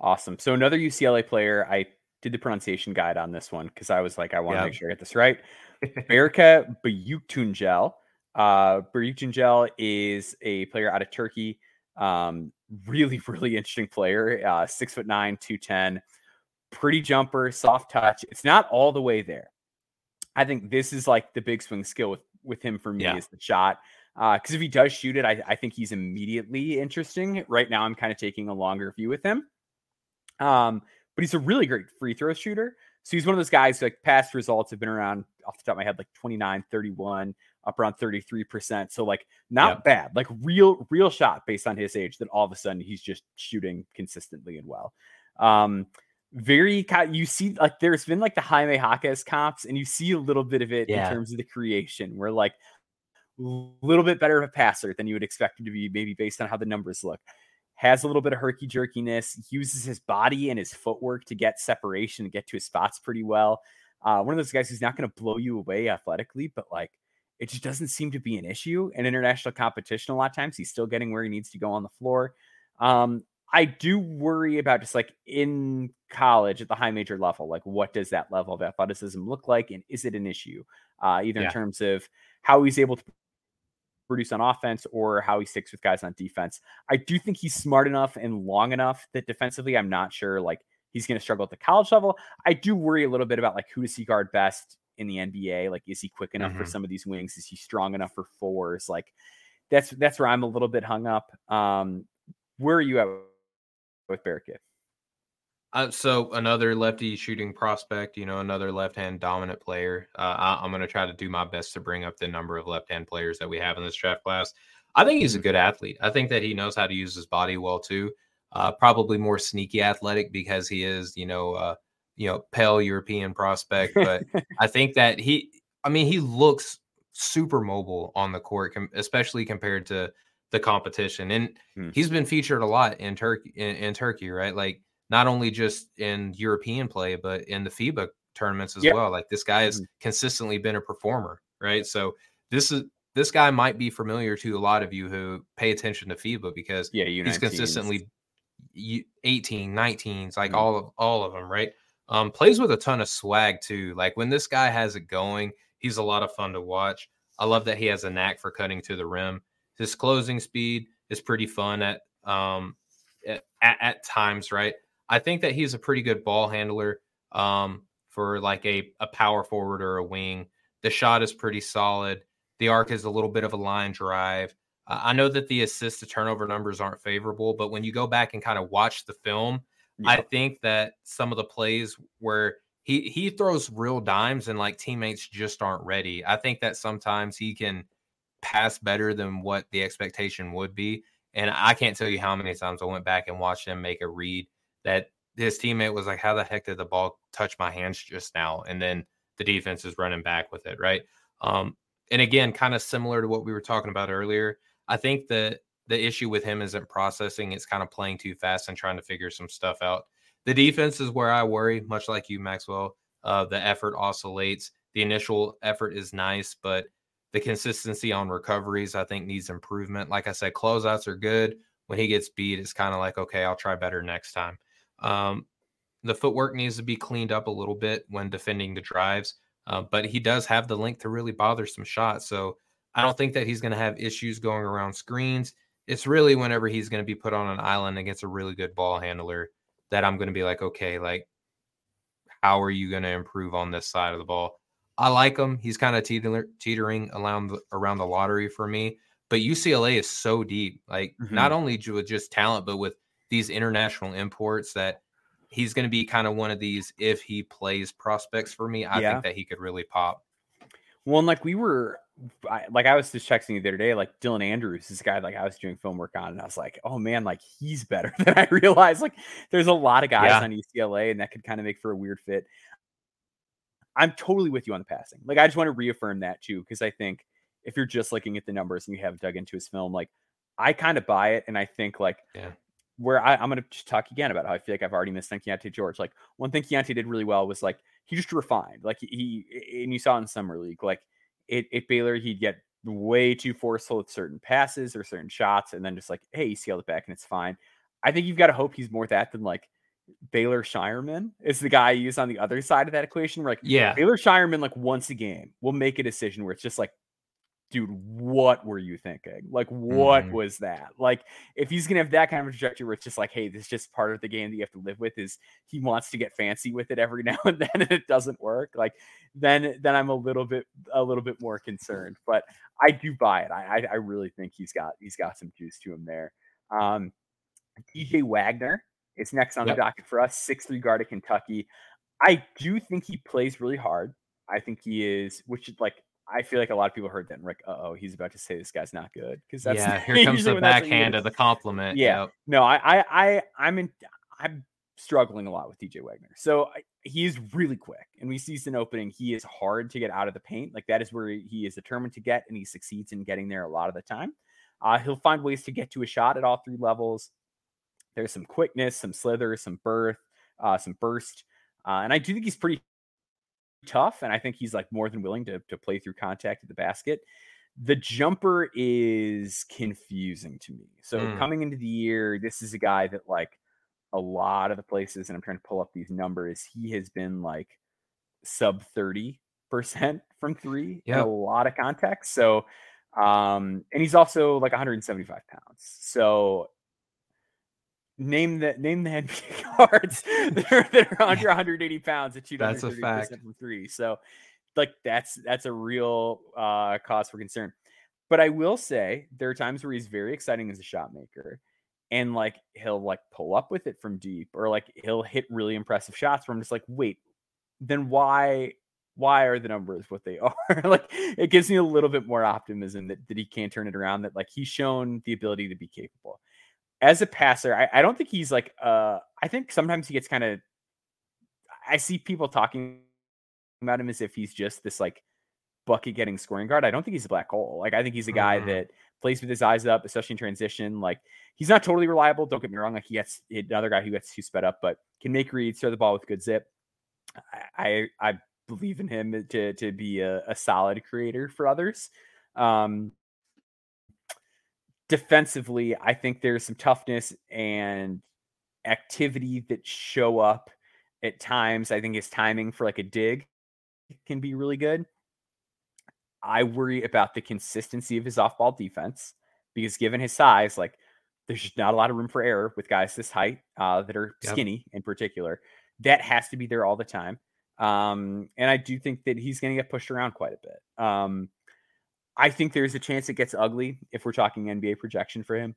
Awesome. So another UCLA player, I did the pronunciation guide on this one because I was like, I want to yeah. make sure I get this right. *laughs* Berke Büyüktüncel uh, Büyüktüncel is a player out of Turkey. Um, really, *laughs* really interesting player. Uh, six foot nine, 210, pretty jumper, soft touch. It's not all the way there. I think this is like the big swing skill with, with him for me yeah. is the shot. Uh, because uh, if he does shoot it, I, I think he's immediately interesting. Right now, I'm kind of taking a longer view with him. Um, but he's a really great free throw shooter. So he's one of those guys like past results have been around off the top of my head like 29, 31, up around 33%. So like not bad, like real, real shot based on his age that all of a sudden he's just shooting consistently and well. Um, very you see like there's been like the Jaime Jaquez comps and you see a little bit of it yeah. in terms of the creation where like a little bit better of a passer than you would expect him to be maybe based on how the numbers look has a little bit of herky jerkiness uses his body and his footwork to get separation and get to his spots pretty well uh, one of those guys who's not going to blow you away athletically but like it just doesn't seem to be an issue in international competition. A lot of times he's still getting where he needs to go on the floor. Um, I do worry about just like in college at the high major level, like what does that level of athleticism look like, and is it an issue, uh, either yeah. in terms of how he's able to produce on offense or how he sticks with guys on defense. I do think he's smart enough and long enough that defensively, I'm not sure like he's going to struggle at the college level. I do worry a little bit about like who does he guard best in the NBA? Like, is he quick enough mm-hmm. for some of these wings? Is he strong enough for fours? Like, that's that's where I'm a little bit hung up. Um, where are you at with Berke? Uh, so another lefty shooting prospect, you know, another left-hand dominant player. Uh, I, am going to try to do my best to bring up the number of left-hand players that we have in this draft class. I think he's a mm-hmm. good athlete. I think that he knows how to use his body well too. Uh, probably more sneaky athletic because he is, you know, uh, you know, pale European prospect, but *laughs* I think that he, I mean, he looks super mobile on the court, especially compared to the competition. And hmm. he's been featured a lot in Turkey, in, in, Turkey, right? Like not only just in European play, but in the FIBA tournaments as yep. well. Like this guy has hmm. consistently been a performer, right? So this is this guy might be familiar to a lot of you who pay attention to FIBA because yeah, he's consistently 18, 19s, like mm all of all of them, right? Um, plays with a ton of swag too. Like when this guy has it going, he's a lot of fun to watch. I love that he has a knack for cutting to the rim. His closing speed is pretty fun at um at, at times, right? I think that he's a pretty good ball handler um for like a, a power forward or a wing. The shot is pretty solid. The arc is a little bit of a line drive. Uh, I know that the assist to turnover numbers aren't favorable, but when you go back and kind of watch the film, yeah. I think that some of the plays where he he throws real dimes and like teammates just aren't ready. I think that sometimes he can pass better than what the expectation would be. And I can't tell you how many times I went back and watched him make a read that his teammate was like, How the heck did the ball touch my hands just now? And then the defense is running back with it, right? Um, and again, kind of similar to what we were talking about earlier. I think that the issue with him isn't processing; it's kind of playing too fast and trying to figure some stuff out. The defense is where I worry, much like you, Maxwell. Uh, the effort oscillates. The initial effort is nice, but the consistency on recoveries, I think, needs improvement. Like I said, closeouts are good. When he gets beat, it's kind of like, okay, I'll try better next time. Um, the footwork needs to be cleaned up a little bit when defending the drives, uh, but he does have the length to really bother some shots. So I don't think that he's going to have issues going around screens. It's really whenever he's going to be put on an island against a really good ball handler that I'm going to be like, okay, like, how are you going to improve on this side of the ball? I like him. He's kind of teeter- teetering around the, around the lottery for me. But UCLA is so deep, like mm-hmm. not only with just talent, but with these international imports that he's going to be kind of one of these if he plays prospects for me. I yeah. think that he could really pop. Well, and like we were, I, like I was just texting you the other day, like Dylan Andrews, this guy, like I was doing film work on, and I was like, oh man, like he's better *laughs* than I realized. Like there's a lot of guys yeah. on UCLA, and that could kind of make for a weird fit. I'm totally with you on the passing. Like I just want to reaffirm that too, because I think if you're just looking at the numbers and you have dug into his film, like I kind of buy it, and I think like yeah. Where I, am going to talk again about how I feel like I've already missed Keyonte George. Like one thing Keyonte did really well was like he just refined. Like he, he and you saw in summer league, like it, at Baylor, he'd get way too forceful with certain passes or certain shots, and then just like, hey, he scale it back and it's fine. I think you've got to hope he's more that than like Baylor Scheierman is the guy I use on the other side of that equation. Where like, yeah, Baylor Scheierman, like once a game, will make a decision where it's just like, dude, what were you thinking? Like, what mm. was that? Like, if he's gonna have that kind of trajectory where it's just like, hey, this is just part of the game that you have to live with, is he wants to get fancy with it every *laughs* now and then, and it doesn't work. Like, then then I'm a little bit a little bit more concerned. But I do buy it. I I, really think he's got he's got some juice to him there. Um, DJ Wagner is next on yep. the docket for us. Six three guard at Kentucky. I do think he plays really hard. I think he is, which is like I feel like a lot of people heard that and like, oh, he's about to say this guy's not good because that's yeah. *laughs* Here comes the backhand of the compliment. Yeah, yep. no, I, I, I, I'm in, I'm struggling a lot with DJ Wagner. So I, he is really quick, and we see an opening. He is hard to get out of the paint. Like that is where he is determined to get, and he succeeds in getting there a lot of the time. Uh, he'll find ways to get to a shot at all three levels. There's some quickness, some slither, some birth, uh, some burst, uh, and I do think he's pretty tough. And I think he's like more than willing to to play through contact at the basket. The jumper is confusing to me. So mm. coming into the year, this is a guy that like a lot of the places, and I'm trying to pull up these numbers. He has been like sub 30 percent from three yep. in a lot of contexts. So um, and he's also like 175 pounds. So name the name the NBA guards *laughs* that are, that are under 180 pounds that shoot that's 30 percent from three. So, like that's that's a real uh, cause for concern. But I will say there are times where he's very exciting as a shot maker, and like he'll like pull up with it from deep, or like he'll hit really impressive shots where I'm just like, wait, then why why are the numbers what they *laughs* are? like it gives me a little bit more optimism that, that he can turn it around, that like he's shown the ability to be capable as a passer, I, I don't think he's like uh I think sometimes he gets kind of I see people talking about him as if he's just this like bucket getting scoring guard. I don't think he's a black hole. Like I think he's a guy mm-hmm. that plays with his eyes up, especially in transition. Like he's not totally reliable. Don't get me wrong. Like he gets another guy who gets too sped up, but can make reads, throw the ball with good zip. I I, I believe in him to to be a, a solid creator for others. Um, defensively, I think there's some toughness and activity that show up at times. I think his timing for like a dig can be really good. I worry about the consistency of his off ball defense because given his size, like there's just not a lot of room for error with guys this height uh, that are yep. skinny in particular. That has to be there all the time. Um, and I do think that he's going to get pushed around quite a bit. Um, I think there's a chance it gets ugly if we're talking NBA projection for him.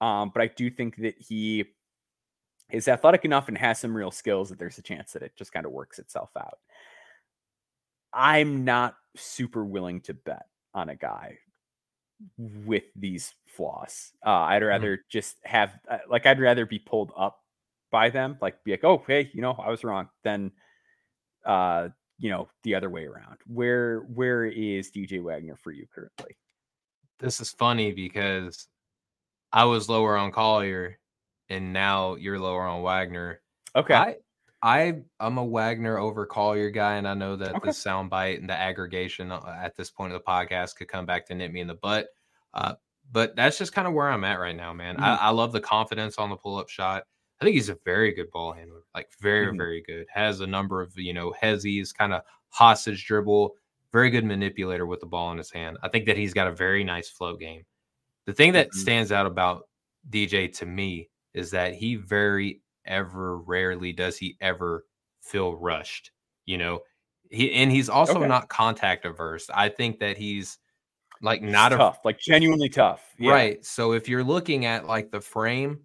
Um, but I do think that he is athletic enough and has some real skills that there's a chance that it just kind of works itself out. I'm not super willing to bet on a guy with these flaws. Uh, I'd mm-hmm. rather mm-hmm. just have, uh, like, I'd rather be pulled up by them, like, be like, oh, hey, you know, I was wrong, than uh, you know the other way around. Where where is DJ Wagner for you currently? This is funny because I was lower on Collier, and now you're lower on Wagner. Okay. I I I'm a Wagner over Collier guy, and I know that Okay. the soundbite and the aggregation uh, at this point of the podcast could come back to nip me in the butt. Uh, but that's just kind of where I'm at right now, man. I, Mhm. I love the confidence on the pull up shot. I think he's a very good ball handler, like very, Mhm. very good. Has a number of you know hezzies, kind of hostage dribble, very good manipulator with the ball in his hand. I think that he's got a very nice float game. The thing that Mhm. stands out about DJ to me is that he very ever rarely does he ever feel rushed. You know, he and he's also Okay. not contact averse. I think that he's like not a tough, like genuinely tough. Yeah. Right. So if you're looking at like the frame,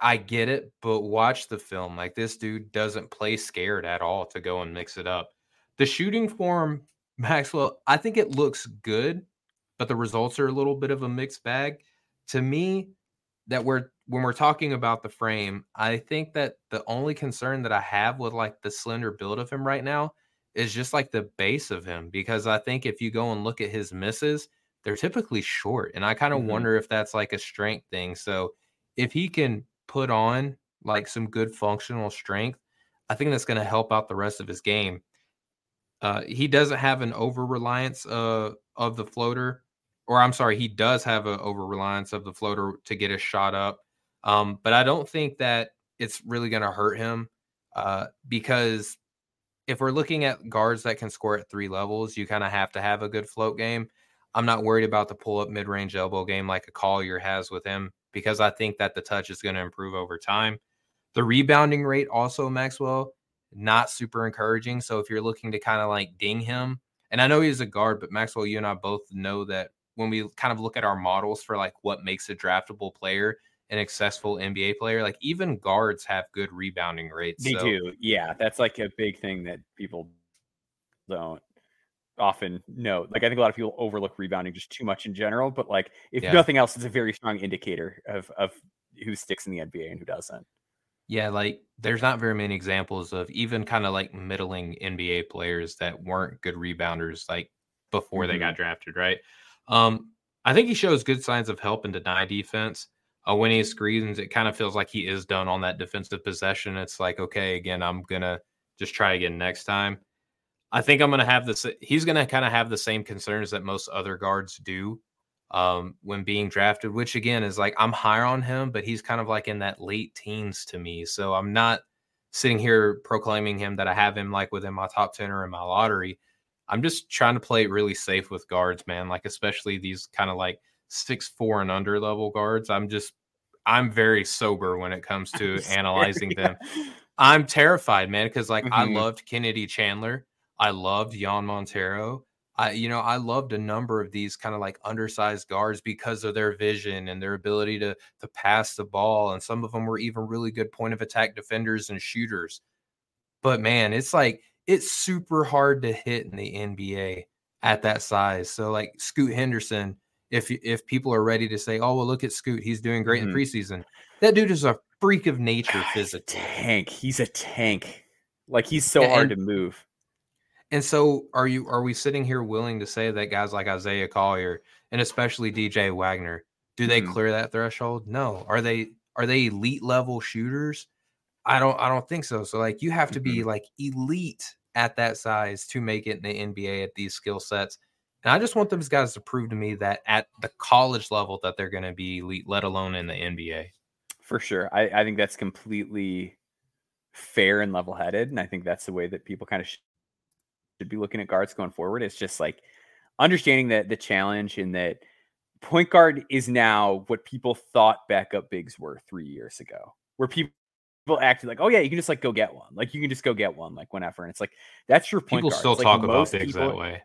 I get it, but watch the film. Like this dude doesn't play scared at all to go and mix it up. The shooting form, *laughs* Maxwell, I think it looks good, but the results are a little bit of a mixed bag. To me, that we're when we're talking about the frame, I think that the only concern that I have with like the slender build of him right now is just like the base of him because I think if you go and look at his misses, they're typically short. And I kind of Mhm. wonder if that's like a strength thing. So if he can put on like some good functional strength, I think that's going to help out the rest of his game. Uh, he doesn't have an over reliance uh, of the floater, or I'm sorry, he does have an over reliance of the floater to get his shot up. Um, but I don't think that it's really going to hurt him uh, because if we're looking at guards that can score at three levels, you kind of have to have a good float game. I'm not worried about the pull up mid range elbow game like a Collier has with him because I think that the touch is going to improve over time. The rebounding rate also, Maxwell, not super encouraging. So if you're looking to kind of like ding him, and I know he's a guard, but Maxwell, you and I both know that when we kind of look at our models for like what makes a draftable player, an accessible NBA player, like even guards have good rebounding rates. They So- do. Yeah. That's like a big thing that people don't often know. Like I think a lot of people overlook rebounding just too much in general, but like if Yeah. nothing else, it's a very strong indicator of of who sticks in the NBA and who doesn't. Yeah, like there's not very many examples of even kind of like middling NBA players that weren't good rebounders like before they got drafted, right? Um, I think he shows good signs of help in deny defense. Uh, when he screens, it kind of feels like he is done on that defensive possession. It's like, okay, again, I'm gonna just try again next time. I think I'm gonna have this. He's gonna kind of have the same concerns that most other guards do um, when being drafted, which again is like I'm higher on him, but he's kind of like in that late teens to me. So I'm not sitting here proclaiming him that I have him like within my top 10 or in my lottery. I'm just trying to play it really safe with guards, man. Like, especially these kind of like six, four and under level guards. I'm just, I'm very sober when it comes *laughs* to analyzing them. I'm terrified, man, because like I Mhm. loved Kennedy Chandler. I loved Jean Montero. I, you know, I loved a number of these kind of like undersized guards because of their vision and their ability to to pass the ball. And some of them were even really good point of attack defenders and shooters. But man, it's like it's super hard to hit in the NBA at that size. So like Scoot Henderson, if if people are ready to say, "Oh, well, look at Scoot, he's doing great Mhm. in preseason," that dude is a freak of nature God, he's a physically. tank. He's a tank. Like he's so Yeah, hard to move. And so, are you? Are we sitting here willing to say that guys like Isaiah Collier and especially DJ Wagner do they Mhm. clear that threshold? No. Are they? Are they elite level shooters? I don't. I don't think so. So, like, you have to be like elite at that size to make it in the NBA at these skill sets. And I just want those guys to prove to me that at the college level that they're going to be elite, let alone in the NBA. For sure. I, I think that's completely fair and level headed. And I think that's the way that people kind of should be looking at guards going forward. It's just like understanding that the challenge in that point guard is now what people thought backup bigs were three years ago, where people people acted like, oh yeah, you can just like go get one. Like you can just go get one, like whenever. And it's like that's your point People guard. still It's like talk about most bigs people- that way.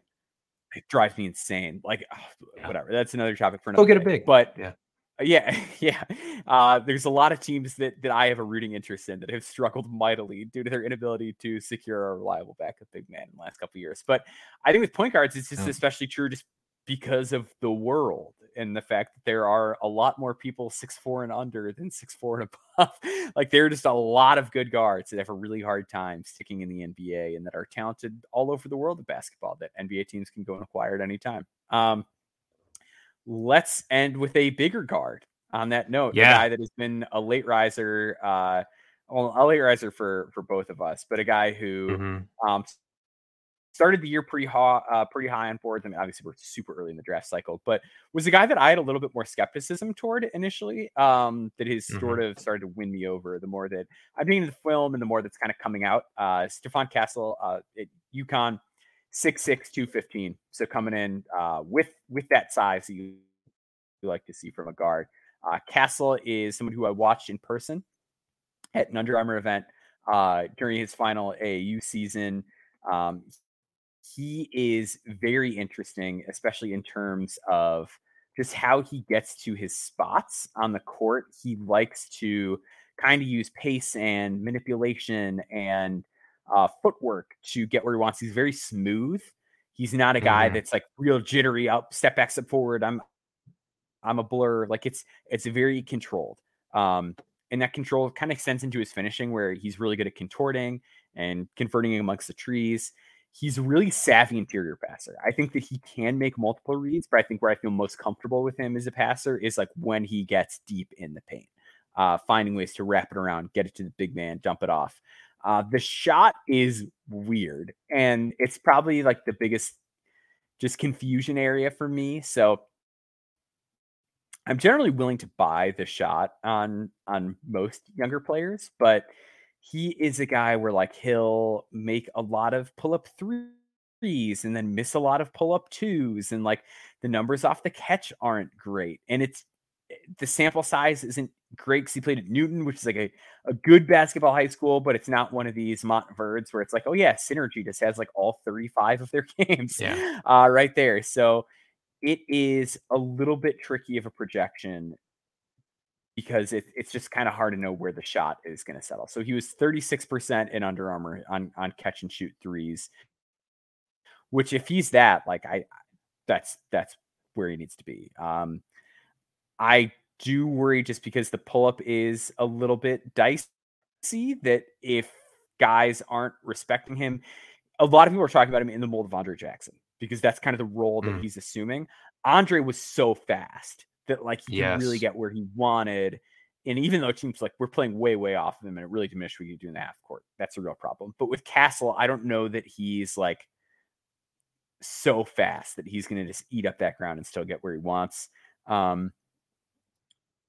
it drives me insane. Like *sighs* Yeah. whatever. That's another topic for another. Go get a big. But Yeah. Uh, yeah, *laughs* yeah. Uh, there's a lot of teams that that I have a rooting interest in that have struggled *laughs* mightily due to their inability to secure a reliable backup big man in the last couple of years. But I think with point guards, it's just Yeah. especially true just because of the world and the fact that there are a lot more people six four and under than six four and *laughs* above. like there are just a lot of good guards that have a really hard time sticking in the NBA and that are talented all over the world of basketball that NBA teams can go and acquire at any time. Um, let's end with a bigger guard on that note. Yeah. The guy that has been a late riser uh, well, a late riser for for both of us, but a guy who mm-hmm. um, started the year pretty high, uh, pretty high on boards. I mean, obviously we're super early in the draft cycle, but was a guy that I had a little bit more skepticism toward initially. Um, that has mm-hmm. sort of started to win me over the more that I'm being in the film and the more that's kind of coming out. Uh, Stephon Castle uh, at UConn, six six two fifteen. So coming in uh, with with that size you, you like to see from a guard. Uh, Castle is someone who I watched in person at an Under Armour event uh, during his final AAU season. Um, he is very interesting, especially in terms of just how he gets to his spots on the court. He likes to kind of use pace and manipulation and uh, footwork to get where he wants. He's very smooth. He's not a guy mm-hmm. that's like real jittery up, step back, step forward. I'm I'm a blur. Like it's it's very controlled. Um, and that control kind of extends into his finishing where he's really good at contorting and converting amongst the trees he's a really savvy interior passer. I think that he can make multiple reads, but I think where I feel most comfortable with him as a passer is like when he gets deep in the paint, uh, finding ways to wrap it around, get it to the big man, dump it off. Uh, the shot is weird, and it's probably like the biggest just confusion area for me. So I'm generally willing to buy the shot on on most younger players, but he is a guy where like he'll make a lot of pull up threes and then miss a lot of pull up twos and like the numbers off the catch aren't great and it's eh, the sample size isn't great because he played at Newton, which is like a, a good basketball high school, but it's not one of these Montverdes where it's like, oh yeah, Synergy just has like all 35 of their *laughs* games yeah. uh, right there. So it is a little bit tricky of a projection because it, it's just kind of hard to know where the shot is going to settle. So he was 36% in Under Armour on on catch and shoot threes, which if he's that, like I, that's that's where he needs to be. Um, I do worry just because the pull up is a little bit dicey. That if guys aren't respecting him, a lot of people are talking about him in the mold of Andre Jackson because that's kind of the role that mm. he's assuming. Andre was so fast that like he yes. really get where he wanted. And even though it seems like we're playing way, way off of him and it really diminished what you do in the half court, that's a real problem. But with Castle, I don't know that he's like so fast that he's going to just eat up that ground and still get where he wants. Um,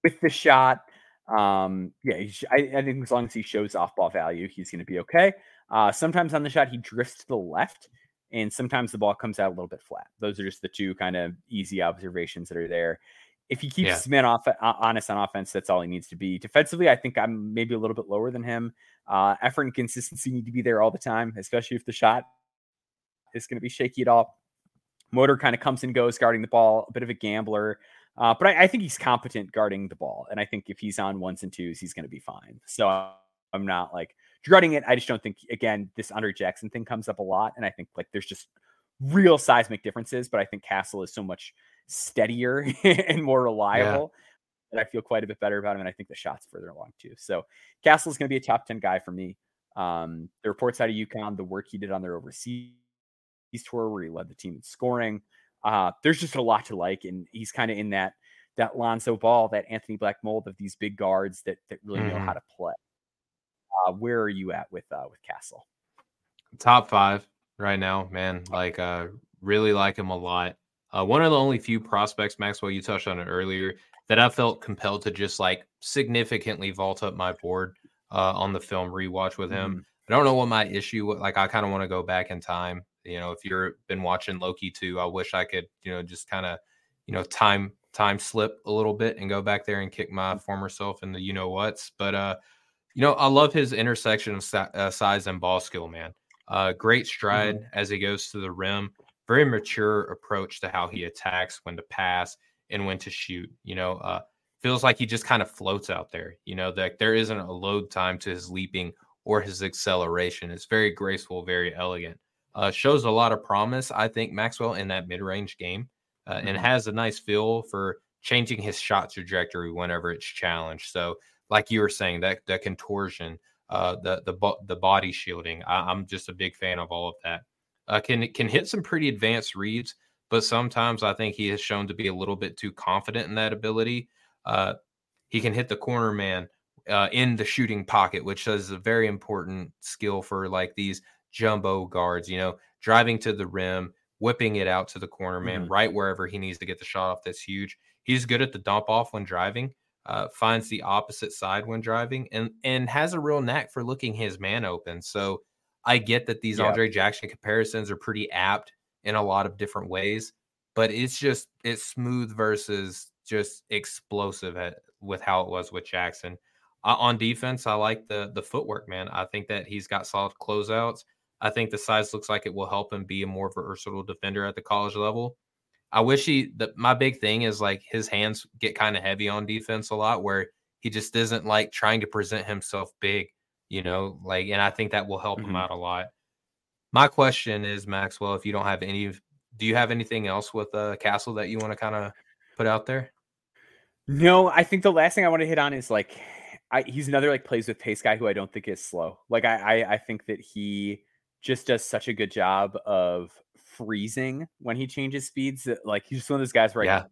with the shot, um, yeah, I, I, think as long as he shows off ball value, he's going to be okay. Uh, sometimes on the shot, he drifts to the left, and sometimes the ball comes out a little bit flat. Those are just the two kind of easy observations that are there if he keeps yeah. his man off honest on offense, that's all he needs to be. Defensively, I think I'm maybe a little bit lower than him. Uh, effort and consistency need to be there all the time, especially if the shot is going to be shaky at all. Motor kind of comes and goes guarding the ball, a bit of a gambler. Uh, but I, I, think he's competent guarding the ball. And I think if he's on ones and twos, he's going to be fine. So I'm not like dreading it. I just don't think, again, this Andre Jackson thing comes up a lot. And I think like there's just real seismic differences. But I think Castle is so much steadier *laughs* and more reliable. Yeah. And I feel quite a bit better about him. And I think the shot's further along too. So Castle is going to be a top 10 guy for me. Um, the reports out of UConn, the work he did on their overseas tour where he led the team in scoring. Uh, there's just a lot to like. And he's kind of in that, that Lonzo Ball, that Anthony Black mold of these big guards that, that really mm-hmm. know how mm-hmm. to play. Uh, where are you at with, uh, with Castle? Top five right now, man. Like, uh, really like him a lot. Uh, one of the only few prospects, Maxwell, you touched on it earlier, that I felt compelled to just like significantly vault up my board uh, on the film rewatch with him. Mm-hmm. I don't know what my issue was. like. I kind of want to go back in time. You know, if you've been watching Loki too, I wish I could, you know, just kind of, you know, time time slip a little bit and go back there and kick my mm. former self in the you know what's. But uh, you know, I love his intersection of uh, size and ball skill, man. Uh, great stride mm-hmm. as he goes to the rim very mature approach to how he attacks, when to pass, and when to shoot. You know, uh, feels like he just kind of floats out there. You know, that there isn't a load time to his leaping or his acceleration. It's very graceful, very elegant. Uh, shows a lot of promise, I think, Maxwell in that mid-range game, uh, mm-hmm. and has a nice feel for changing his shot trajectory whenever it's challenged. So, like you were saying, that that contortion, uh, the the the body shielding, I, I'm just a big fan of all of that uh, can can hit some pretty advanced reads, but sometimes I think he has shown to be a little bit too confident in that ability. Uh, he can hit the corner man uh, in the shooting pocket, which is a very important skill for like these jumbo guards, you know, driving to the rim, whipping it out to the corner man, mm-hmm. right wherever he needs to get the shot off. That's huge. He's good at the dump off when driving, uh, finds the opposite side when driving, and and has a real knack for looking his man open. So I get that these Andre Jackson comparisons are pretty apt in a lot of different ways, but it's just it's smooth versus just explosive at, with how it was with Jackson. Uh, on defense, I like the the footwork, man. I think that he's got solid closeouts. I think the size looks like it will help him be a more versatile defender at the college level. I wish he. The, my big thing is like his hands get kind of heavy on defense a lot, where he just isn't like trying to present himself big, you know. Like, and I think that will help mm-hmm. him out a lot. My question is, Maxwell, if you don't have any, do you have anything else with uh, Castle that you want to kind of put out there? No, I think the last thing I want to hit on is like, I, he's another like plays with pace guy who I don't think is slow. Like I, I, I think that he just does such a good job of freezing when he changes speeds. Like he's just one of those guys where yeah.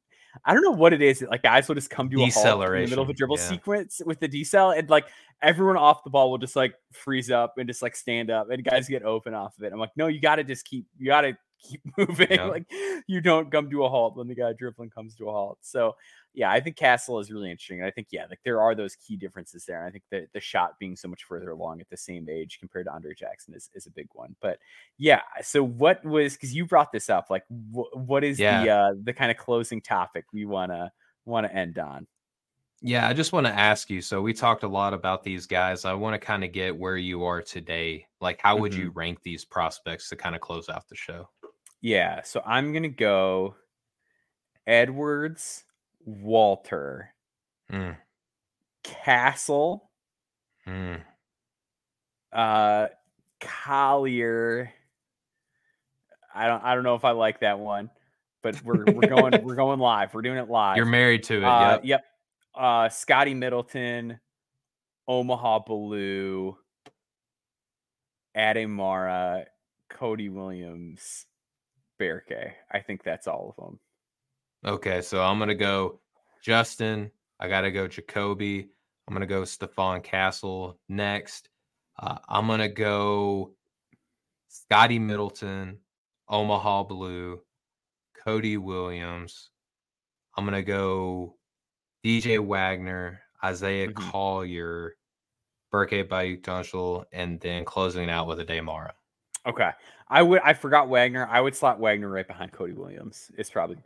I, I don't know what it is. Like guys will just come to a halt in the middle of a dribble yeah. sequence with the decel, and like everyone off the ball will just like freeze up and just like stand up, and guys get open off of it. I'm like, no, you got to just keep. You got to keep *laughs* moving. Yeah. like you don't come to a halt when the guy dribbling comes to a halt. So yeah, I think Castle is really interesting. I think yeah, like there are those key differences there. And I think that the shot being so much further along at the same age compared to Andre Jackson is, is a big one. But yeah, so what was because you brought this up? Like, wh- what is yeah. the uh, the kind of closing topic we wanna wanna end on? Yeah, I just want to ask you. So we talked a lot about these guys. I want to kind of get where you are today. Like, how would mm-hmm. you rank these prospects to kind of close out the show? Yeah, so I'm gonna go Edwards, Walter, mm. Castle, mm. uh, Collier. I don't I don't know if I like that one, but we're we're going we're *laughs* going live. We're doing it live. You're married to it. Uh, yep. Yep. Uh, Scotty Middleton, Omaha Biliew, Ademara, Cody Williams, Berke. I think that's all of them. Okay, so I'm gonna go Justin. I gotta go Ja'Kobe. I'm gonna go Stephon Castle next. Uh, I'm gonna go Scotty Middleton, Omaha Biliew, Cody Williams. I'm gonna go DJ Wagner, Isaiah mm-hmm. Collier, Berke Büyüktüncel, and then closing out with Aday Mara. Okay. I would I forgot Wagner. I would slot Wagner right behind Cody Williams. It's probably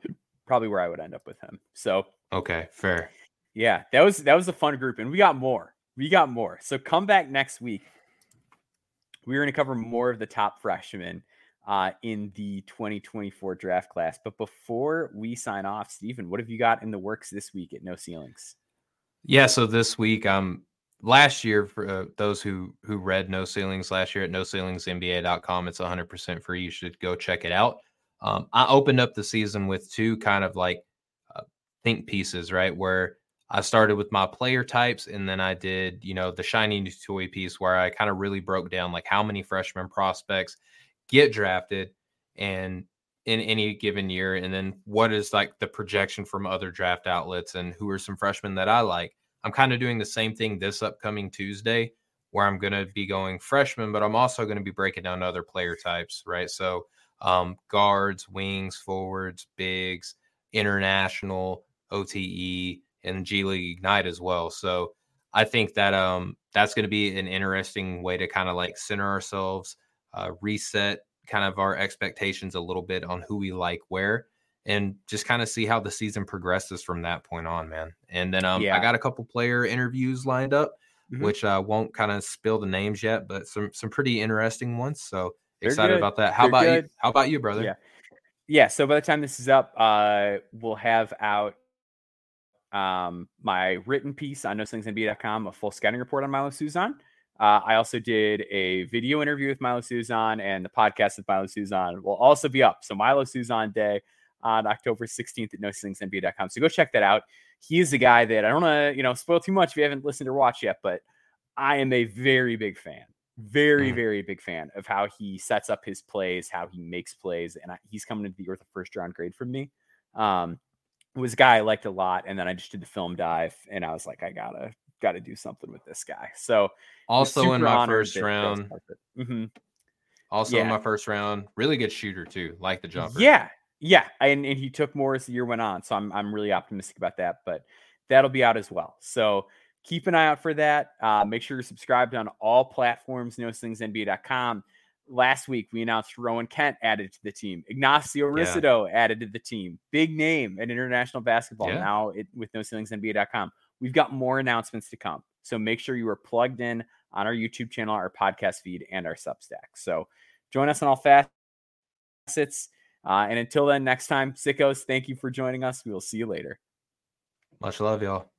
probably where I would end up with him. So okay, fair. Yeah, that was that was a fun group, and we got more. We got more. So come back next week. We're going to cover more of the top freshmen uh, in the 2024 draft class. But before we sign off, Stephen, what have you got in the works this week at No Ceilings? Yeah, so this week I'm last year for uh, those who who read no ceilings last year at noceilingsnba.com it's 100% free you should go check it out. Um, i opened up the season with two kind of like uh, think pieces right where i started with my player types and then i did you know the shiny new toy piece where i kind of really broke down like how many freshman prospects get drafted and in any given year and then what is like the projection from other draft outlets and who are some freshmen that i like I'm kind of doing the same thing this upcoming Tuesday, where I'm going to be going freshman, but I'm also going to be breaking down other player types, right? So, um, guards, wings, forwards, bigs, international, OTE, and G League Ignite as well. So, I think that um, that's going to be an interesting way to kind of like center ourselves, uh, reset kind of our expectations a little bit on who we like where and just kind of see how the season progresses from that point on, man. And then um, yeah. I got a couple player interviews lined up, mm-hmm. which I uh, won't kind of spill the names yet, but some some pretty interesting ones. So They're excited good. about that. How They're about good. you? How about you, brother? Yeah, yeah. So by the time this is up, uh, we'll have out um my written piece on noceilingsnba.com, a full scouting report on Milos Uzan. Uh, I also did a video interview with Milos Uzan, and the podcast with Milos Uzan will also be up. So Milos Uzan Day on October 16th at noceilingsnba.com. So go check that out. He is a guy that I don't want to, you know, spoil too much if you haven't listened or watched yet, but I am a very big fan, very, mm. very big fan of how he sets up his plays, how he makes plays. And I, he's coming into the earth a first round grade from me. Um, it was a guy I liked a lot. And then I just did the film dive and I was like, I gotta got to do something with this guy. So also in my first round. Mm-hmm. Also yeah. in my first round, really good shooter too, like the jumper. Yeah, yeah, and, and he took more as the year went on, so I'm I'm really optimistic about that. But that'll be out as well. So keep an eye out for that. Uh, make sure you're subscribed on all platforms, NoCeilingsNBA.com. Last week, we announced Rowan Kent added to the team. Ignacio Risido yeah. added to the team. Big name in international basketball yeah. now it, with NoCeilingsNBA.com. We've got more announcements to come. So make sure you are plugged in on our YouTube channel, our podcast feed, and our Substack. So join us on all facets. Uh, and until then, next time, sickos, thank you for joining us. We will see you later. Much love, y'all.